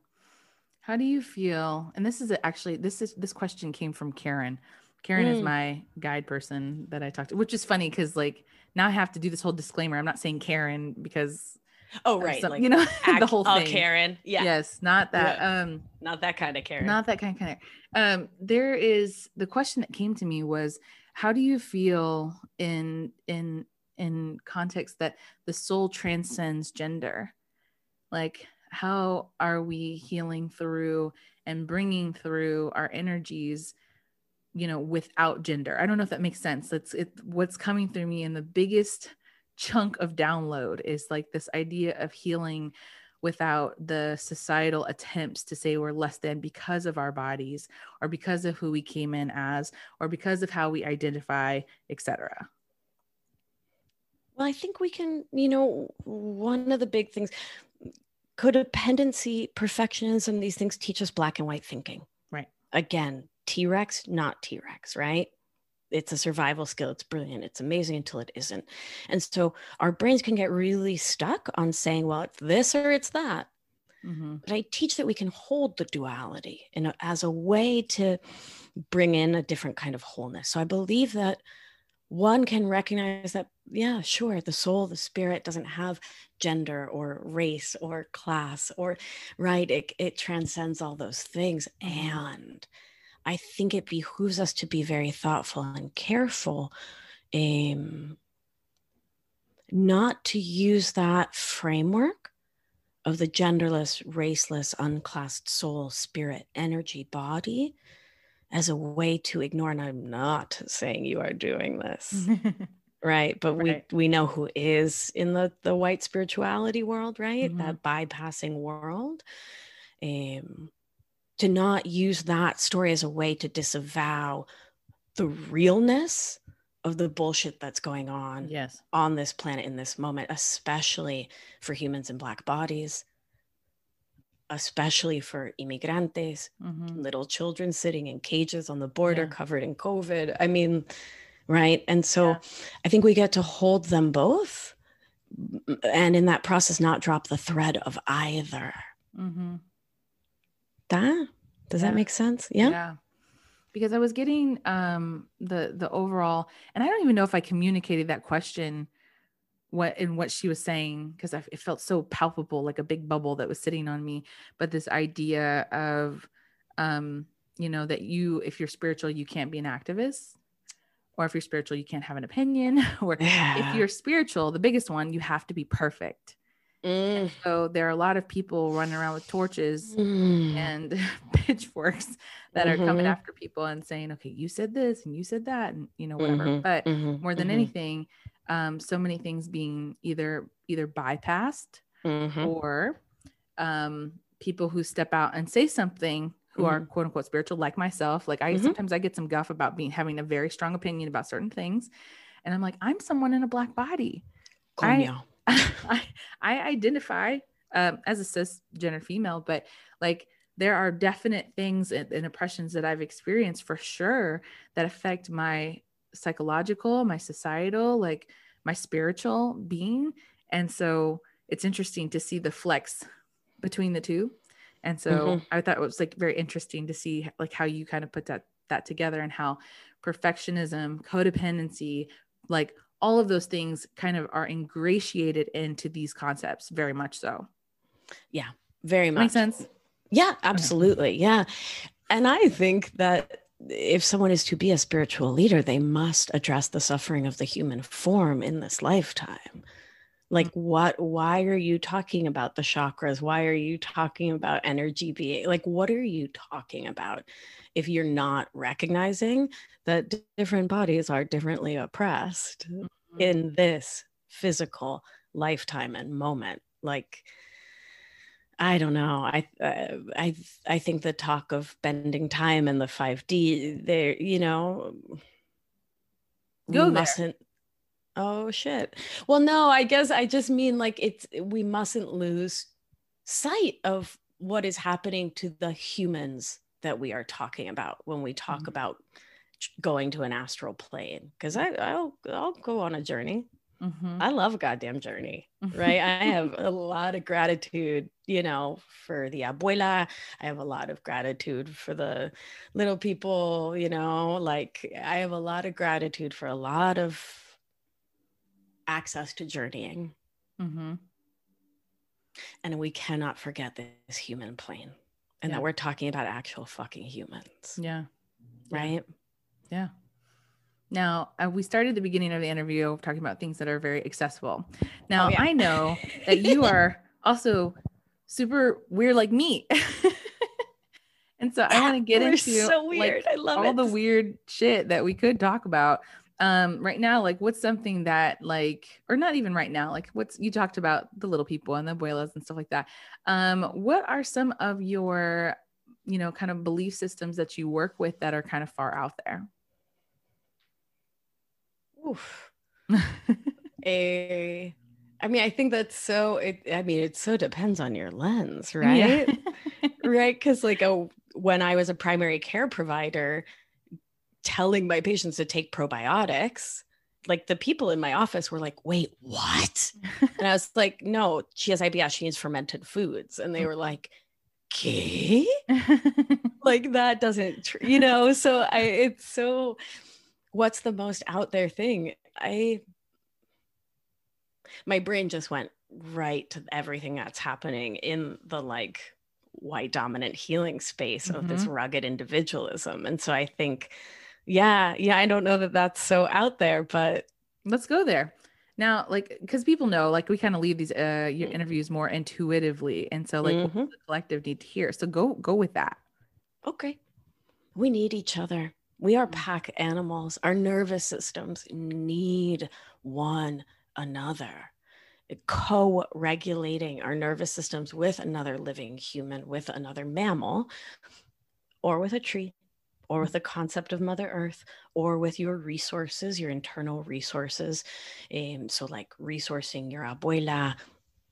How do you feel? And this is actually this is this question came from Karen. Karen mm. is my guide person that I talked to, which is funny because like now I have to do this whole disclaimer. I'm not saying Karen because oh right, some, like, you know act, the whole thing. Karen, yeah, yes, not that, yeah. um, not that kind of Karen, not that kind of Karen. Um, there is the question that came to me was how do you feel in in in context that the soul transcends gender? Like how are we healing through and bringing through our energies you know without gender? I don't know if that makes sense. It's it what's coming through me and the biggest chunk of download is like this idea of healing without the societal attempts to say we're less than because of our bodies or because of who we came in as or because of how we identify etc well i think we can you know one of the big things codependency perfectionism these things teach us black and white thinking. Right. Again t-rex not t-rex right it's a survival skill. It's brilliant. It's amazing until it isn't. And so our brains can get really stuck on saying, well, it's this or it's that. Mm-hmm. But I teach that we can hold the duality in a, as a way to bring in a different kind of wholeness. So I believe that one can recognize that, yeah, sure, the soul, the spirit doesn't have gender or race or class or, right? It, it transcends all those things. Mm-hmm. And I think it behooves us to be very thoughtful and careful. Um, not to use that framework of the genderless, raceless, unclassed soul, spirit, energy, body as a way to ignore. And I'm not saying you are doing this. right. But right. we we know who is in the the white spirituality world, right? Mm-hmm. That bypassing world. Um to not use that story as a way to disavow the realness of the bullshit that's going on yes. on this planet in this moment, especially for humans in black bodies, especially for immigrantes, mm-hmm. little children sitting in cages on the border yeah. covered in COVID. I mean, right? And so yeah. I think we get to hold them both and in that process, not drop the thread of either. Mm-hmm. That does yeah. that make sense? Yeah. Yeah. Because I was getting um the the overall, and I don't even know if I communicated that question what in what she was saying because it felt so palpable like a big bubble that was sitting on me but this idea of um you know that you if you're spiritual you can't be an activist or if you're spiritual you can't have an opinion or yeah. if you're spiritual the biggest one you have to be perfect Mm. So there are a lot of people running around with torches mm. and pitchforks that mm-hmm. are coming mm-hmm. after people and saying, okay, you said this and you said that, and you know, whatever. Mm-hmm. But mm-hmm. more than mm-hmm. anything, um, so many things being either either bypassed mm-hmm. or um, people who step out and say something who are quote unquote spiritual, like myself. Like I sometimes I get some guff about being having a very strong opinion about certain things. And I'm like, I'm someone in a black body. I, I, I identify um, as a cisgender female, but like there are definite things and, and impressions that I've experienced for sure that affect my psychological, my societal, like my spiritual being. And so it's interesting to see the flex between the two. And so mm-hmm. I thought it was like very interesting to see like how you kind of put that that together and how perfectionism, codependency, like all of those things kind of are ingratiated into these concepts very much so. Yeah very much makes sense? Yeah absolutely yeah. And i think that if someone is to be a spiritual leader they must address the suffering of the human form in this lifetime. Like mm-hmm. what why are you talking about the chakras? Why are you talking about energy being like what are you talking about if you're not recognizing that different bodies are differently oppressed mm-hmm. in this physical lifetime and moment like I don't know. I uh, I I think the talk of bending time and the 5D there, you know, go we mustn't Oh shit. Well, no, I guess I just mean like it's we mustn't lose sight of what is happening to the humans that we are talking about when we talk mm-hmm. about going to an astral plane because I I'll I'll go on a journey. Mm-hmm. I love a goddamn journey, right? I have a lot of gratitude, you know, for the abuela. I have a lot of gratitude for the little people, you know, like I have a lot of gratitude for a lot of access to journeying. Mm-hmm. And we cannot forget this human plane and yeah. that we're talking about actual fucking humans. Yeah. Right. Yeah. Now, uh, we started the beginning of the interview talking about things that are very accessible. Now, oh, yeah. I know that you are also super weird like me. and so I want to get into so weird. Like, I love all it. the weird shit that we could talk about um right now like what's something that like or not even right now like what's you talked about the little people and the abuelas and stuff like that um what are some of your you know kind of belief systems that you work with that are kind of far out there Oof. a I mean, I think that's so. It, I mean, it so depends on your lens, right? Yeah. right? Because like, a, when I was a primary care provider, telling my patients to take probiotics, like the people in my office were like, wait, what? and I was like, no, she has IBS. She needs fermented foods. And they were like, okay. like that doesn't, tr- you know, so I, it's so, what's the most out there thing? I, my brain just went right to everything that's happening in the like white dominant healing space mm-hmm. of this mm-hmm. rugged individualism. And so I think, yeah, yeah, I don't know that that's so out there, but let's go there. Now, like, because people know, like, we kind of leave these uh, mm. interviews more intuitively, and so like, mm-hmm. the collective need to hear. So go, go with that. Okay, we need each other. We are mm. pack animals. Our nervous systems need one another co regulating our nervous systems with another living human, with another mammal, or with a tree, or with the concept of Mother Earth, or with your resources, your internal resources. Um, so, like resourcing your abuela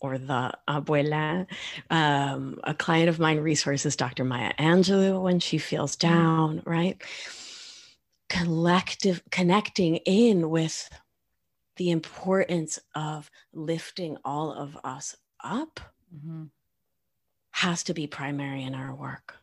or the abuela. Um, a client of mine resources Dr. Maya Angelou when she feels mm. down, right? Collective connecting in with the importance of lifting all of us up mm-hmm. has to be primary in our work.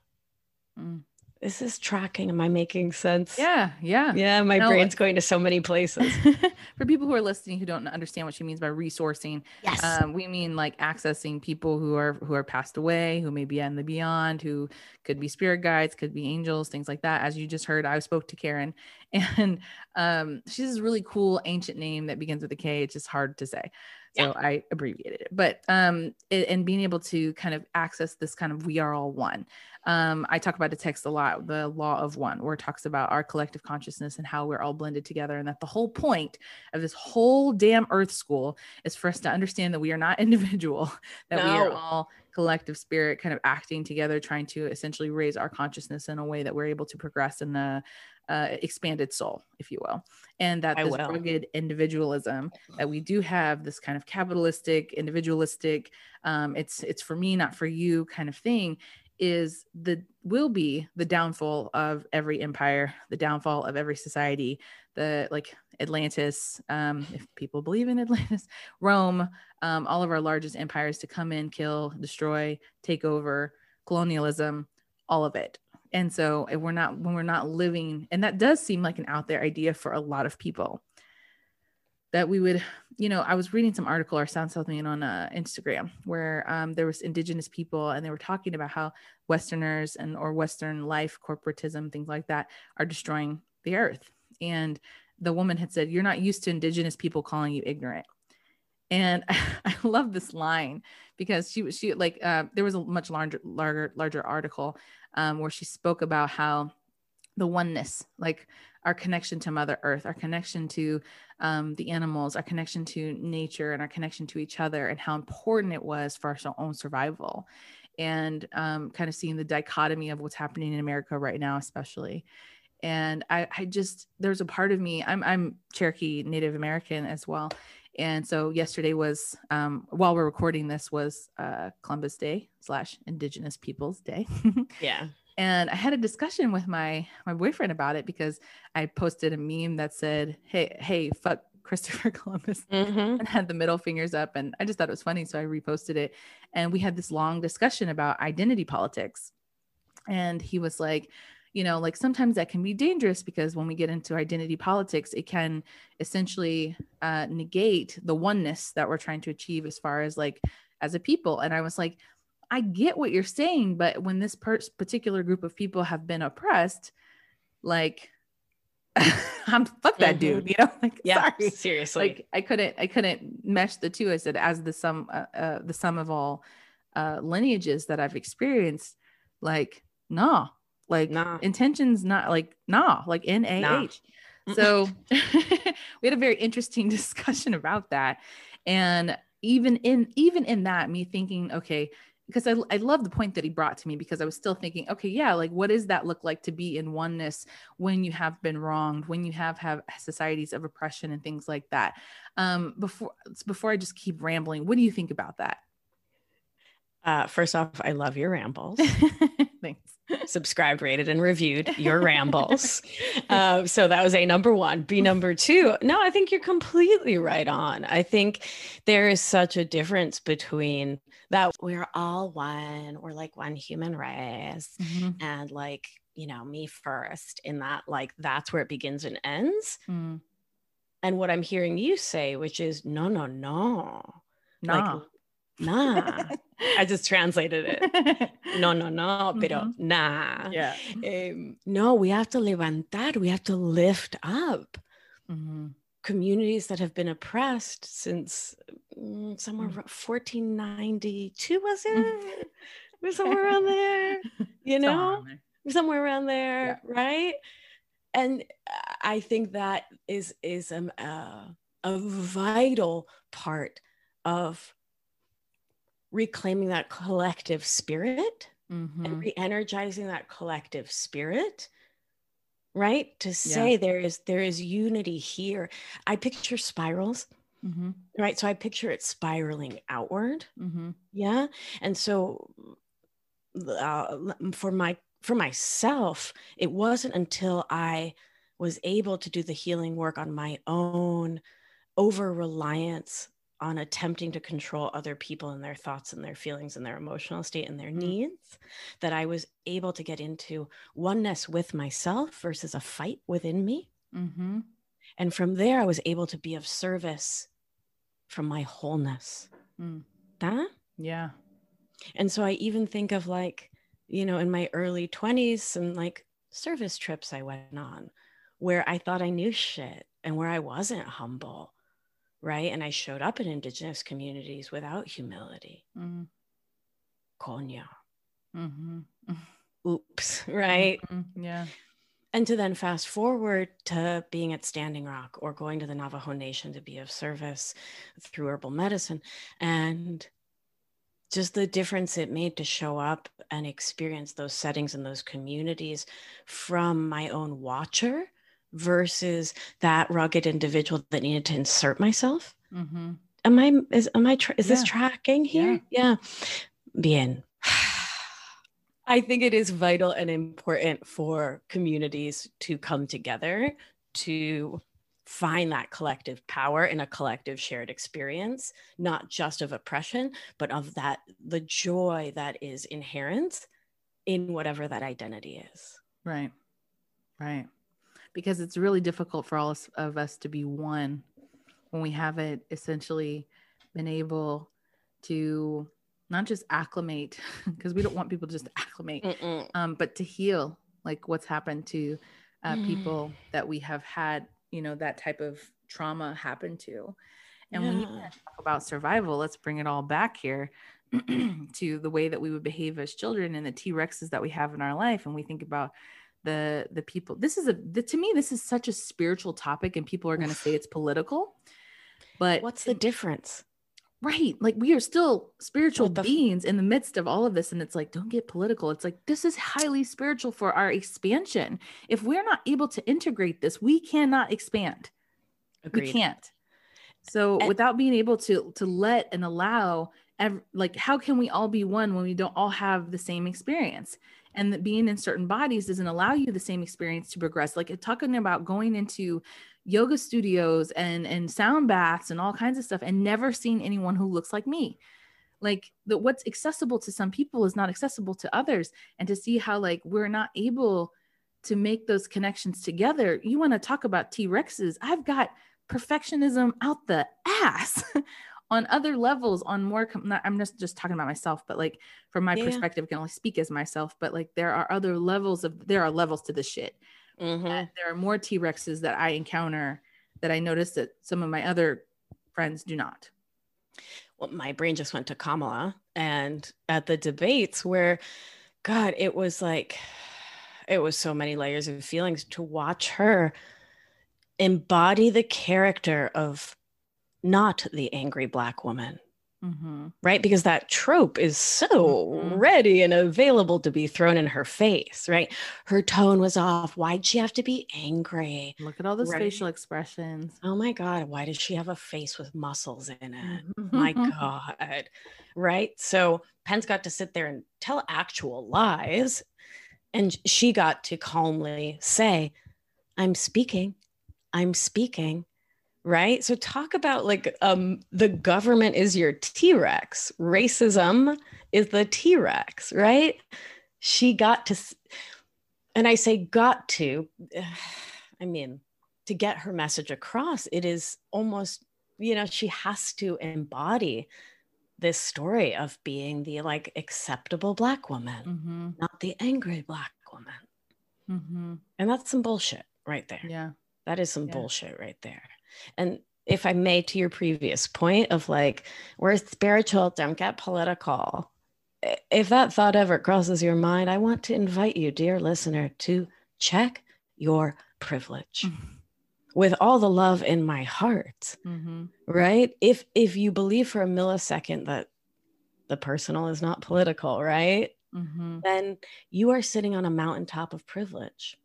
Mm is this tracking? Am I making sense? Yeah, yeah. Yeah, my no, brain's going to so many places. For people who are listening who don't understand what she means by resourcing, yes. Um, we mean like accessing people who are who are passed away, who may be in the beyond, who could be spirit guides, could be angels, things like that. As you just heard, I spoke to Karen and um, she's this really cool ancient name that begins with a K. It's just hard to say so yeah. i abbreviated it but um it, and being able to kind of access this kind of we are all one um i talk about the text a lot the law of one where it talks about our collective consciousness and how we're all blended together and that the whole point of this whole damn earth school is for us to understand that we are not individual that no. we are all collective spirit kind of acting together trying to essentially raise our consciousness in a way that we're able to progress in the uh, expanded soul, if you will, and that this rugged individualism that we do have, this kind of capitalistic, individualistic, um, it's it's for me, not for you, kind of thing, is the will be the downfall of every empire, the downfall of every society, the like Atlantis, um, if people believe in Atlantis, Rome, um, all of our largest empires to come in, kill, destroy, take over, colonialism, all of it. And so we're not when we're not living and that does seem like an out there idea for a lot of people that we would you know i was reading some article or sound something on uh, instagram where um, there was indigenous people and they were talking about how westerners and or western life corporatism things like that are destroying the earth. And the woman had said you're not used to indigenous people calling you ignorant. And I, love this line because she was she like uh, there was a much larger larger larger article um, where she spoke about how the oneness, like our connection to Mother Earth, our connection to um, the animals, our connection to nature, and our connection to each other, and how important it was for our own survival. And um, kind of seeing the dichotomy of what's happening in America right now, especially. And I, I just, there's a part of me, I'm, I'm Cherokee Native American as well. And so yesterday was, um, while we're recording this, was uh, Columbus Day slash Indigenous Peoples Day. yeah. And I had a discussion with my my boyfriend about it because I posted a meme that said, "Hey, hey, fuck Christopher Columbus," mm-hmm. and had the middle fingers up, and I just thought it was funny, so I reposted it. And we had this long discussion about identity politics, and he was like, you know, like sometimes that can be dangerous because when we get into identity politics, it can essentially uh, negate the oneness that we're trying to achieve as far as like as a people. And I was like, I get what you're saying, but when this per- particular group of people have been oppressed, like I'm fuck that mm-hmm. dude, you know? Like, yeah, sorry. seriously. Like, I couldn't, I couldn't mesh the two. I said, as the sum, uh, uh, the sum of all uh, lineages that I've experienced, like, no, like nah. intentions not like nah like n-a-h nah. so we had a very interesting discussion about that and even in even in that me thinking okay because I, I love the point that he brought to me because I was still thinking, okay, yeah, like what does that look like to be in oneness when you have been wronged, when you have have societies of oppression and things like that. Um, before before I just keep rambling, what do you think about that? Uh, first off, I love your rambles. Thanks. Subscribed, rated, and reviewed your rambles. Uh, so that was a number one. B number two. No, I think you're completely right on. I think there is such a difference between that we're all one, we're like one human race, Mhm. and like, you know, me first, in that, like, that's where it begins and ends. Mm. And what I'm hearing you say, which is no, no, no. Nah. Like, nah. I just translated it. No, no, no, pero nah. yeah. Um, no, we have to levantar, we have to lift up Mhm. communities that have been oppressed since mm, somewhere Mm. around 1492, was it? It was somewhere around there, you Somewhere know? around there. somewhere around there right and i think that is is um, uh, a vital part of reclaiming that collective spirit Mhm. and re-energizing that collective spirit right to say there is there is unity here i picture spirals Mhm. right so i picture it spiraling outward Mhm. yeah and so uh, for my for myself it wasn't until i was able to do the healing work on my own over reliance on attempting to control other people and their thoughts and their feelings and their emotional state and their Mm. needs that i was able to get into oneness with myself versus a fight within me Mhm. and from there i was able to be of service from my wholeness Mm. Huh? Yeah. And so I even think of like, you know, in my early 20s, some like service trips I went on where I thought I knew shit and where I wasn't humble. Right. And I showed up in indigenous communities without humility. Mm. Coño. Mhm. Oops. Right. Mhm. Yeah. And to then fast forward to being at Standing Rock or going to the Navajo Nation to be of service through herbal medicine and just the difference it made to show up and experience those settings and those communities from my own watcher versus that rugged individual that needed to insert myself. Mhm. Am I is am I tra- is this tracking here? Yeah. Bien. I think it is vital and important for communities to come together to find that collective power in a collective shared experience, not just of oppression, but of that the joy that is inherent in whatever that identity is. Right. Right. Because it's really difficult for all of us to be one when we haven't essentially been able to not just acclimate, because we don't want people to just acclimate, um, but to heal like what's happened to uh, Mm. people that we have had, you know, that type of trauma happen to. And when you talk about survival, let's bring it all back here to the way that we would behave as children and the T Rexes that we have in our life. And we think about the the people. This is a the, to me, this is such a spiritual topic, and people are going to say it's political. But What's the difference? right like we are still spiritual the beings in the midst of all of this and it's like don't get political it's like this is highly spiritual for our expansion if we're not able to integrate this we cannot expand we can't so And- without being able to to let and allow like how can we all be one when we don't all have the same experience and that being in certain bodies doesn't allow you the same experience to progress. Like talking about going into yoga studios and and sound baths and all kinds of stuff and never seeing anyone who looks like me. Like the what's accessible to some people is not accessible to others. And to see how like we're not able to make those connections together. You want to talk about t-rexes i've got perfectionism out the ass on other levels on more com- not, i'm just just talking about myself but like from my Yeah. perspective I can only speak as myself but like there are other levels of there are levels to this shit Mhm. and there are more t-rexes that i encounter that i notice that some of my other friends do not well, my brain just went to Kamala and at the debates where, God, it was like, it was so many layers of feelings to watch her embody the character of not the angry Black woman, mm-hmm. right? Because that trope is so mm-hmm. ready and available to be thrown in her face, right? Her tone was off. Why'd she have to be angry? Look at all those right? facial expressions. Oh my God, why does she have a face with muscles in it? Mm-hmm. my God, right? So Pence got to sit there and tell actual lies. And she got to calmly say, I'm speaking. I'm speaking right? So talk about like um the government is your t-rex. Racism is the t-rex right? She got to and i say got to i mean to get her message across it is almost you know she has to embody this story of being the like acceptable black woman mm-hmm. not the angry black woman. Mm-hmm. and that's some bullshit right there. Yeah. That is some yeah. bullshit right there and if I may, to your previous point of like, we're spiritual, don't get political. If that thought ever crosses your mind, I want to invite you, dear listener, to check your privilege. Mm-hmm. With all the love in my heart, mm-hmm. right? If if you believe for a millisecond that the personal is not political, right? Mm-hmm. Then you are sitting on a mountaintop of privilege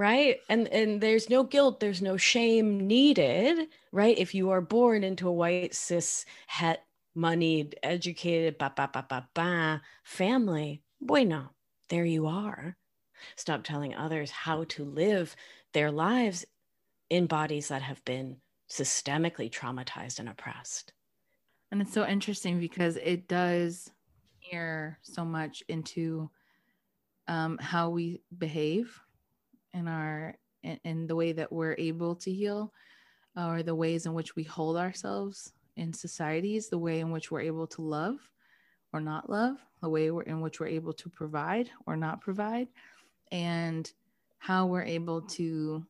right? And and there's no guilt there's no shame needed right? If you are born into a white cis het moneyed educated ba, ba, ba, ba, ba, family bueno there you are. Stop telling others how to live their lives in bodies that have been systemically traumatized and oppressed. And it's so interesting because it does mirror so much into um, how we behave in our in, in the way that we're able to heal or the ways in which we hold ourselves in societies the way in which we're able to love or not love the way in which we're able to provide or not provide and how we're able to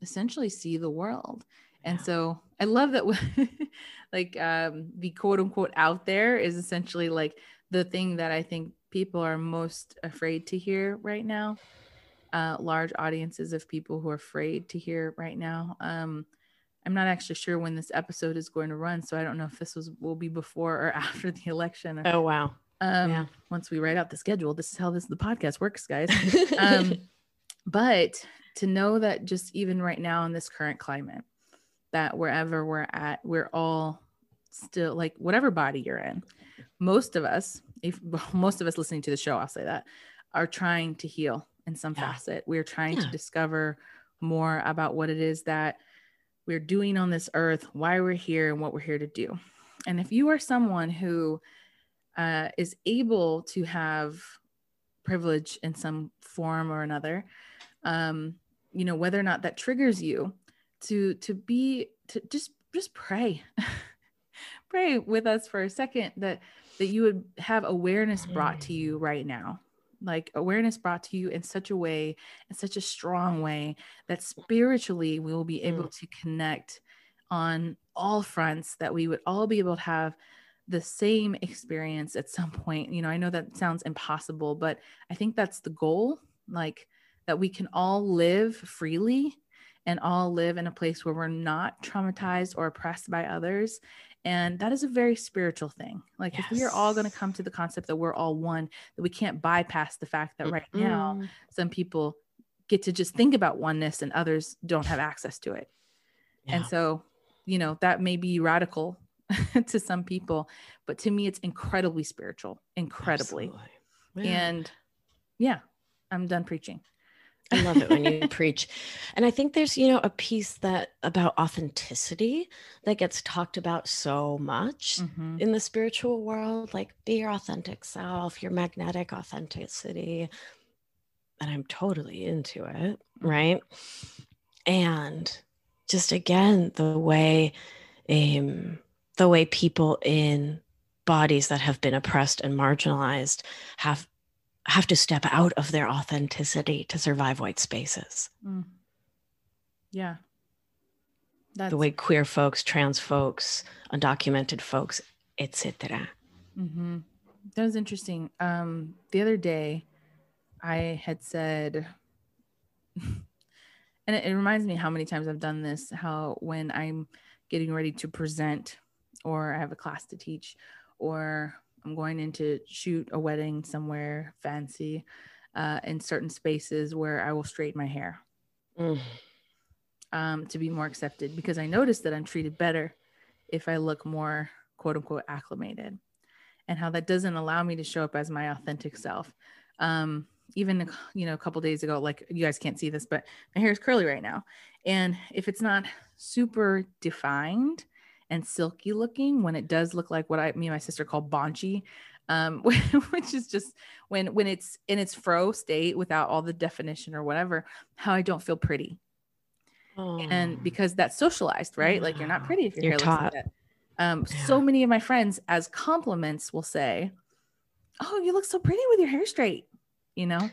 essentially see the world. And so i love that like um, the quote unquote out there is essentially like the thing that i think people are most afraid to hear right now uh, large audiences of people who are afraid to hear right now. Um, I'm not actually sure when this episode is going to run, so I don't know if this was will be before or after the election. Oh wow! Um, yeah. Once we write out the schedule, this is how this the podcast works, guys. um, but to know that just even right now in this current climate, that wherever we're at, we're all still like whatever body you're in. Most of us, if most of us listening to the show, I'll say that, are trying to heal in some yeah. facet. We're trying yeah. to discover more about what it is that we're doing on this earth, why we're here, and what we're here to do. And if you are someone who uh, is able to have privilege in some form or another, um, you know, whether or not that triggers you to to be to just just pray, pray with us for a second that that you would have awareness brought to you right now like awareness brought to you in such a way in such a strong way that spiritually we will be able mm. to connect on all fronts that we would all be able to have the same experience at some point you know i know that sounds impossible but i think that's the goal like that we can all live freely and all live in a place where we're not traumatized or oppressed by others and that is a very spiritual thing. Like yes. if we are all going to come to the concept that we're all one, that we can't bypass the fact that right mm-hmm. now some people get to just think about oneness and others don't have access to it. Yeah. And so, you know, that may be radical to some people, but to me it's incredibly spiritual, incredibly. Yeah. And yeah, I'm done preaching. I love it when you preach. And I think there's, you know, a piece that about authenticity that gets talked about so much mm-hmm. in the spiritual world, like be your authentic self, your magnetic authenticity. And I'm totally into it, mm-hmm. right? And just again, the way um the way people in bodies that have been oppressed and marginalized have have to step out of their authenticity to survive white spaces. Mm. Yeah. That's... The way queer folks, trans folks, undocumented folks, etc. Mm-hmm. That was interesting. Um, the other day, I had said, and it, it reminds me how many times I've done this. How when I'm getting ready to present, or I have a class to teach, or I'm going in to shoot a wedding somewhere fancy uh, in certain spaces where I will straighten my hair mm. um, to be more accepted because I notice that I'm treated better if I look more quote unquote acclimated and how that doesn't allow me to show up as my authentic self. Um, even you know a couple days ago like you guys can't see this but my hair is curly right now and if it's not super defined and silky looking when it does look like what I me and my sister call bonchy um, which is just when when it's in its fro state without all the definition or whatever how I don't feel pretty oh. and because that's socialized right like you're not pretty if your you're hair taught. looks like that um, yeah. so many of my friends as compliments will say oh you look so pretty with your hair straight you know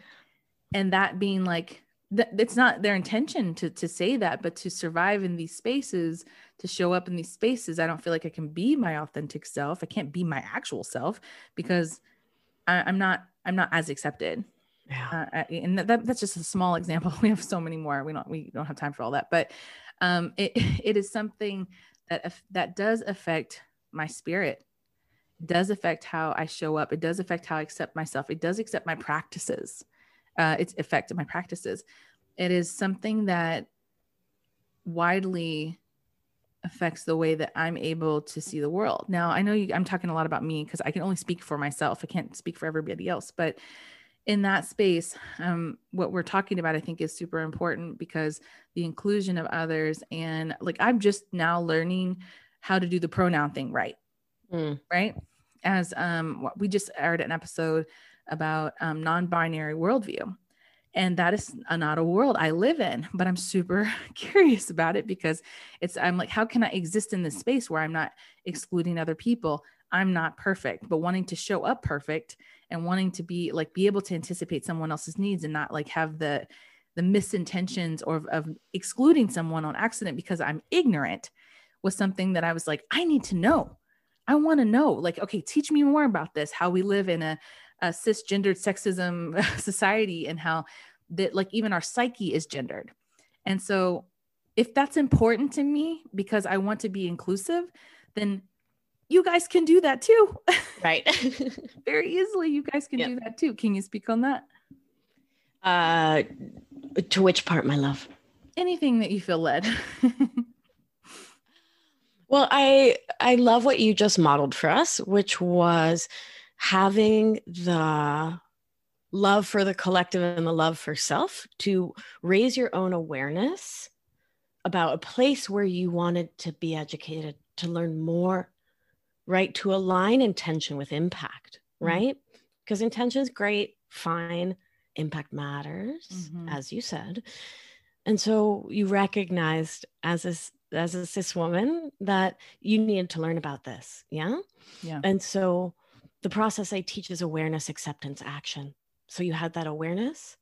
and that being like th- it's not their intention to to say that but to survive in these spaces to show up in these spaces i don't feel like i can be my authentic self i can't be my actual self because I, am not i'm not as accepted yeah. Uh, and that, that's just a small example we have so many more we don't we don't have time for all that but um it it is something that that does affect my spirit does affect how I show up. It does affect how I accept myself. It does accept my practices. Uh, it's affected my practices. It is something that widely affects the way that I'm able to see the world. Now, I know you, I'm talking a lot about me because I can only speak for myself. I can't speak for everybody else. But in that space, um, what we're talking about, I think, is super important because the inclusion of others and like I'm just now learning how to do the pronoun thing right. Mm. Right as um, we just aired an episode about um, non-binary worldview. And that is not a world i live in but i'm super curious about it because it's i'm like how can i exist in this space where i'm not excluding other people? I'm not perfect but wanting to show up perfect and wanting to be like be able to anticipate someone else's needs and not like have the the misintentions or of, of excluding someone on accident because i'm ignorant was something that i was like i need to know. I want to know, like, okay, teach me more about this, how we live in a, a cisgendered sexism society and how that, like, even our psyche is gendered. And so, if that's important to me because I want to be inclusive, then you guys can do that too. Right. Very easily, you guys can yep. do that too. Can you speak on that? Uh, to which part, my love? Anything that you feel led. Well, I I love what you just modeled for us, which was having the love for the collective and the love for self to raise your own awareness about a place where you wanted to be educated, to learn more, right? To align intention with impact, mm-hmm. right? Because intention is great, fine, impact matters, mm-hmm. as you said. And so you recognized as as a cis woman that you needed to learn about this. Yeah. Yeah. And so the process I teach is awareness, acceptance, action. So you had that awareness.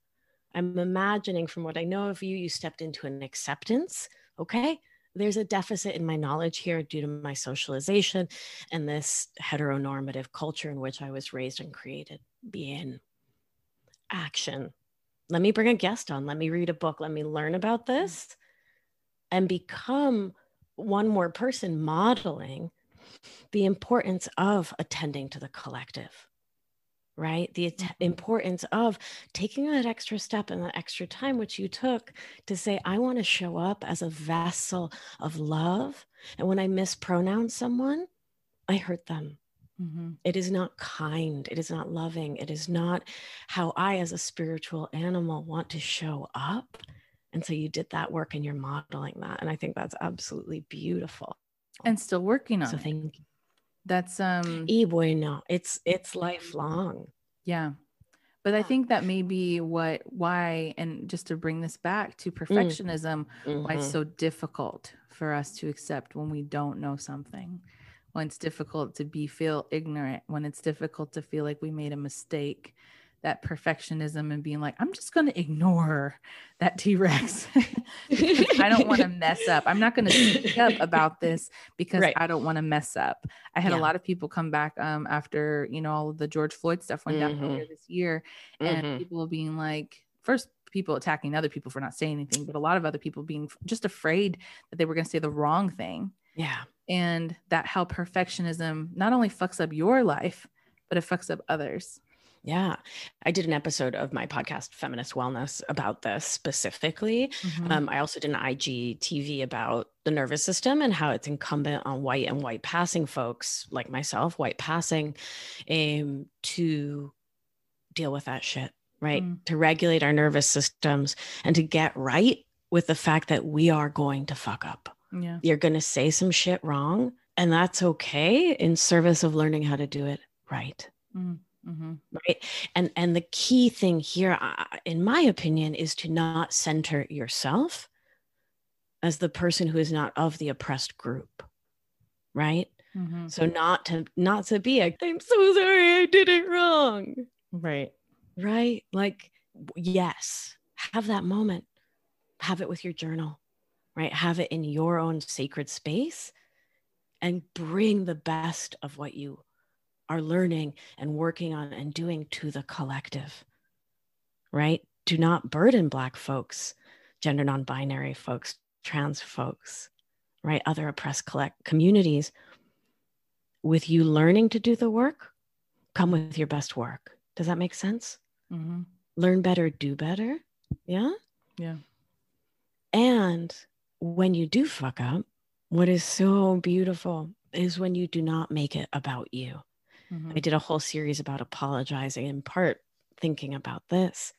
I'm imagining from what I know of you, you stepped into an acceptance. Okay. There's a deficit in my knowledge here due to my socialization and this heteronormative culture in which I was raised and created. Be in action. Let me bring a guest on. Let me read a book. Let me learn about this mm. and become one more person modeling the importance of attending to the collective right? The mm-hmm. importance of taking that extra step and that extra time which you took to say i want to show up as a vessel of love. And when i mispronounce someone i hurt them. Mm-hmm. it is not kind. It is not loving. It is not how i as a spiritual animal want to show up. And so you did that work and you're modeling that. And i think that's absolutely beautiful and still working on it. so thank you that's um e bueno it's it's lifelong yeah but i think that may be what why and just to bring this back to mm. perfectionism mm-hmm. why it's mm-hmm. so difficult for us to accept when we don't know something when it's difficult to be feel ignorant when it's difficult to feel like we made a mistake that perfectionism and being like, I'm just going to ignore that T Rex. I don't want to mess up. I'm not going to speak up about this because right. I don't want to mess up. I had yeah. a lot of people come back um, after, you know, all of the George Floyd stuff went mm-hmm. down this year. And mm-hmm. people being like, first, people attacking other people for not saying anything, but a lot of other people being just afraid that they were going to say the wrong thing. Yeah. And that how perfectionism not only fucks up your life, but it fucks up others. Yeah. I did an episode of my podcast, Feminist Wellness, about this specifically. Mhm. Um, I also did an IGTV about the nervous system and how it's incumbent on white and white passing folks like myself, white passing, um, to deal with that shit, right? Mm. To regulate our nervous systems and to get right with the fact that we are going to fuck up. yeah. You're going to say some shit wrong, and that's okay in service of learning how to do it right Mm-hmm. right? And and the key thing here in my opinion is to not center yourself as the person who is not of the oppressed group right? Mm-hmm. so not to not to be a i'm so sorry i did it wrong. Right. right? Like yes. Have that moment. Have it with your journal right? Have it in your own sacred space and bring the best of what you are learning and working on and doing to the collective right do not burden black folks gender non-binary folks trans folks right other oppressed collect communities with you learning to do the work come with your best work does that make sense Mm-hmm. learn better, do better. Yeah. Yeah. And when you do fuck up, what is so beautiful is when you do not make it about you. Mm-hmm. I did a whole series about apologizing, in part thinking about this.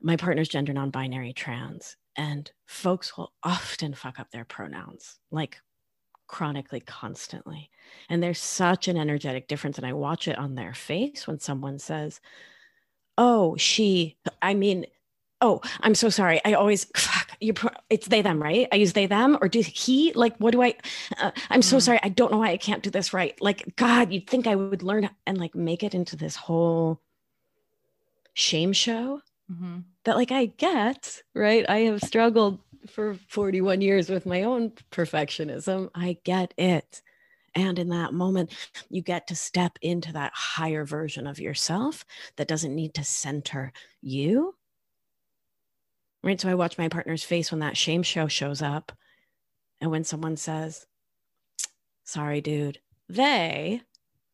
My partner's gender non binary trans, and folks will often fuck up their pronouns, like chronically, constantly. And there's such an energetic difference. And I watch it on their face when someone says, Oh, she, I mean, oh, I'm so sorry. I always, fuck, you, pro- it's they, them, right? I use they, them, or do he, like, what do I, uh, I'm so Mm. sorry. I don't know why I can't do this right. Like, God, you'd think I would learn and like make it into this whole shame show Mm-hmm. that like I get, right? I have struggled for 41 years with my own perfectionism. I get it. And in that moment, you get to step into that higher version of yourself that doesn't need to center you. Right. So I watch my partner's face when that shame show shows up. And when someone says, sorry, dude, they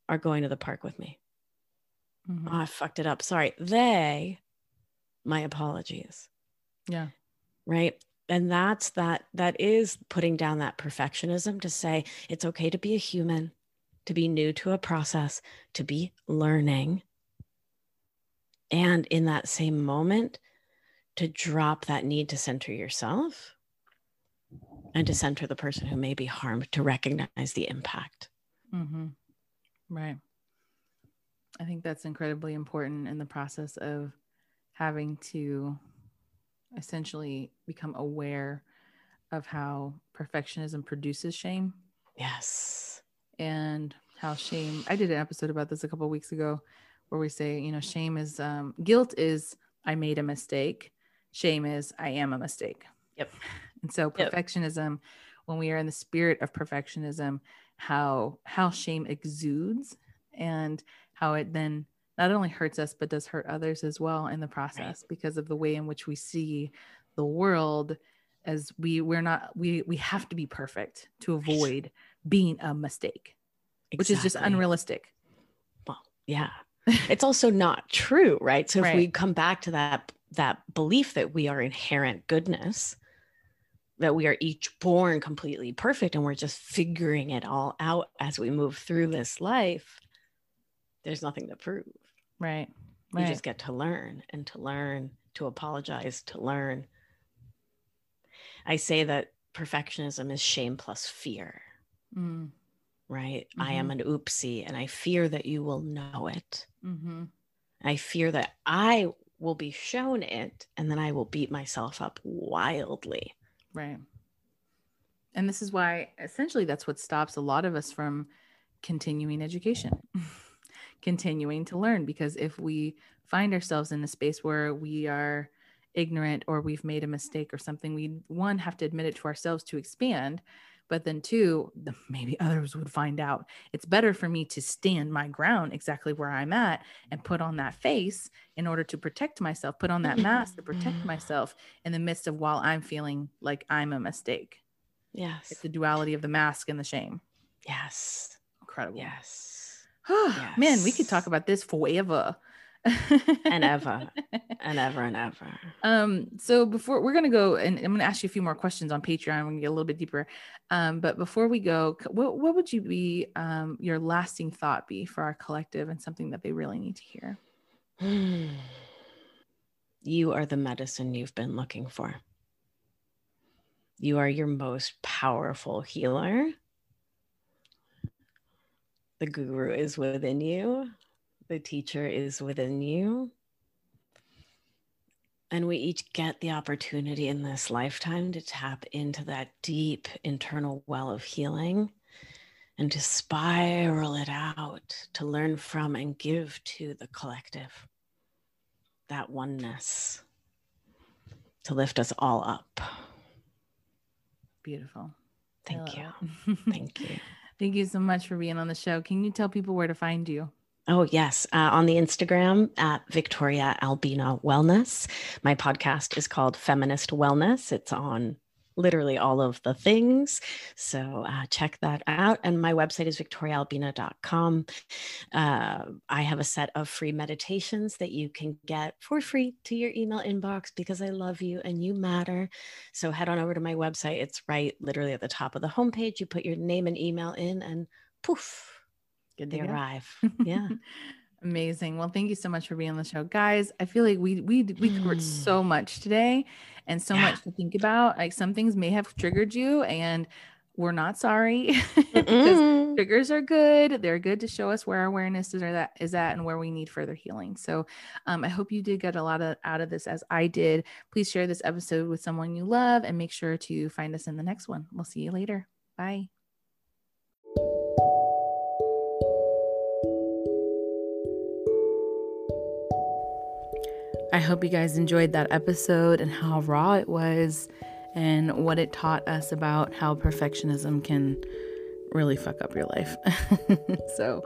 are going to the park with me. Mm-hmm. Oh, I fucked it up. Sorry. They, my apologies. Yeah. Right. And that's that, that is putting down that perfectionism to say it's okay to be a human, to be new to a process, to be learning. And in that same moment, to drop that need to center yourself and to center the person who may be harmed to recognize the impact. Mm-hmm. Right. I think that's incredibly important in the process of having to essentially become aware of how perfectionism produces shame Yes. and how shame i did an episode about this a couple of weeks ago where we say you know shame is um, guilt is i made a mistake shame is i am a mistake Yep. and so Yep. perfectionism when we are in the spirit of perfectionism how how shame exudes and how it then not only hurts us but does hurt others as well in the process because of the way in which we see the world as we we're not we we have to be perfect to avoid being a mistake which is just unrealistic Well, yeah. it's also not true, right? So if we come back to that that belief that we are inherent goodness, that we are each born completely perfect and we're just figuring it all out as we move through this life, there's nothing to prove. right You right just get to learn and to learn, to apologize, to learn. I say that perfectionism is shame plus fear, mm, right? I am an oopsie and I fear that you will know it. mm-hmm. I fear that I will be shown it and then I will beat myself up wildly. Right. And this is why essentially that's what stops a lot of us from continuing education, continuing to learn. Because if we find ourselves in a space where we are ignorant or we've made a mistake or something, we one have to admit it to ourselves to expand. But then, two, maybe others would find out. It's better for me to stand my ground exactly where I'm at and put on that face in order to protect myself, put on that mask to protect mm-hmm. myself in the midst of while I'm feeling like I'm a mistake. Yes. It's the duality of the mask and the shame. Yes. Incredible. Yes. Man, we could talk about this forever. And ever and ever and ever. Um, so before we're gonna go and I'm gonna ask you a few more questions on Patreon. We're gonna get a little bit deeper. Um, but before we go, what what would you be um your lasting thought be for our collective and something that they really need to hear? you are the medicine you've been looking for. You are your most powerful healer. The guru is within you, the teacher is within you. And we each get the opportunity in this lifetime to tap into that deep internal well of healing and to spiral it out, to learn from and give to the collective that oneness, to lift us all up. Beautiful. Thank you. Thank you. Thank you so much for being on the show. Can you tell people where to find you? Oh, yes. Uh, on the Instagram at Victoria Albina Wellness. My podcast is called Feminist Wellness. It's on literally all of the things. So uh, check that out. And my website is victoriaalbina.com. Uh, I have a set of free meditations that you can get for free to your email inbox because I love you and you matter. So head on over to my website. It's right literally at the top of the homepage. You put your name and email in, and poof, Good they arrive. Yeah. Amazing. Well, thank you so much for being on the show, guys. I feel like we we we covered so mm. much today, and so yeah. much to think about. Like some things may have triggered you, and we're not sorry because triggers are good. They're good to show us where our awareness is, or that is at, and where we need further healing. So, um, I hope you did get a lot of out of this, as I did. Please share this episode with someone you love, and make sure to find us in the next one. We'll see you later. Bye. I hope you guys enjoyed that episode and how raw it was and what it taught us about how perfectionism can really fuck up your life. so,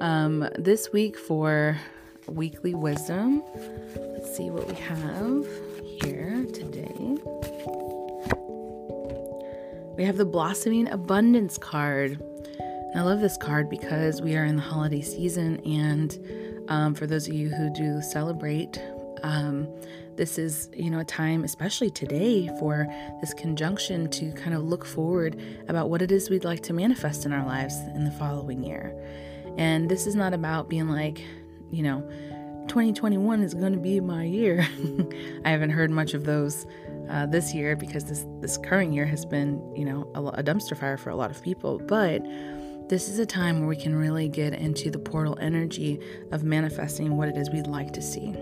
um, this week for weekly wisdom, let's see what we have here today. We have the Blossoming Abundance card. I love this card because we are in the holiday season, and um, for those of you who do celebrate um, this is, you know, a time, especially today, for this conjunction to kind of look forward about what it is we'd like to manifest in our lives in the following year. And this is not about being like, you know, 2021 is going to be my year. I haven't heard much of those uh, this year because this this current year has been, you know, a, a dumpster fire for a lot of people. But this is a time where we can really get into the portal energy of manifesting what it is we'd like to see.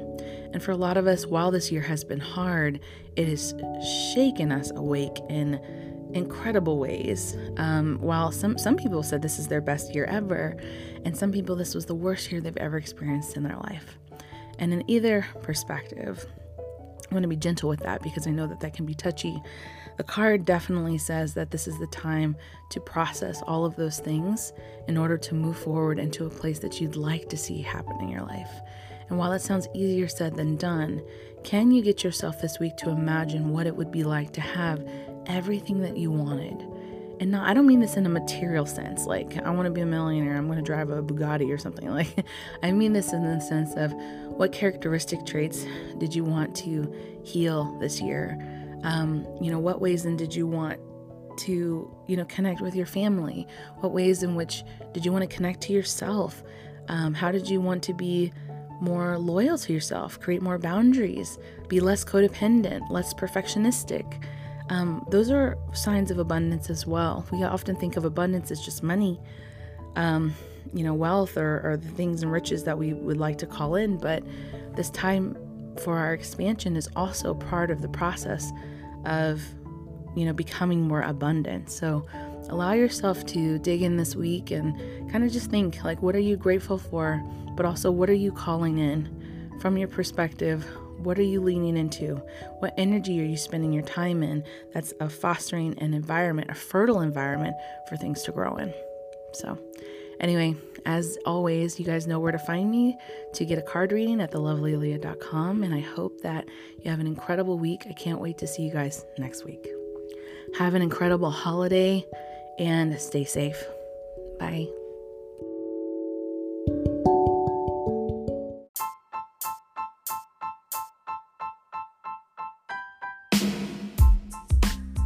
And for a lot of us, while this year has been hard, it has shaken us awake in incredible ways. Um, while some some people said this is their best year ever, and some people this was the worst year they've ever experienced in their life. And in either perspective, I want to be gentle with that because I know that that can be touchy. The card definitely says that this is the time to process all of those things in order to move forward into a place that you'd like to see happen in your life. And while that sounds easier said than done, can you get yourself this week to imagine what it would be like to have everything that you wanted? And not, I don't mean this in a material sense, like I want to be a millionaire, I'm going to drive a Bugatti or something. Like, I mean this in the sense of what characteristic traits did you want to heal this year? Um, you know, what ways then did you want to, you know, connect with your family? What ways in which did you want to connect to yourself? Um, how did you want to be more loyal to yourself, create more boundaries, be less codependent, less perfectionistic. Um, those are signs of abundance as well. We often think of abundance as just money, um, you know, wealth or, or the things and riches that we would like to call in. But this time for our expansion is also part of the process of, you know, becoming more abundant. So allow yourself to dig in this week and kind of just think like, what are you grateful for? but also what are you calling in from your perspective? What are you leaning into? What energy are you spending your time in that's a fostering an environment, a fertile environment for things to grow in? So, anyway, as always, you guys know where to find me to get a card reading at thelovelyaleah.com. And I hope that you have an incredible week. I can't wait to see you guys next week. Have an incredible holiday and stay safe. Bye.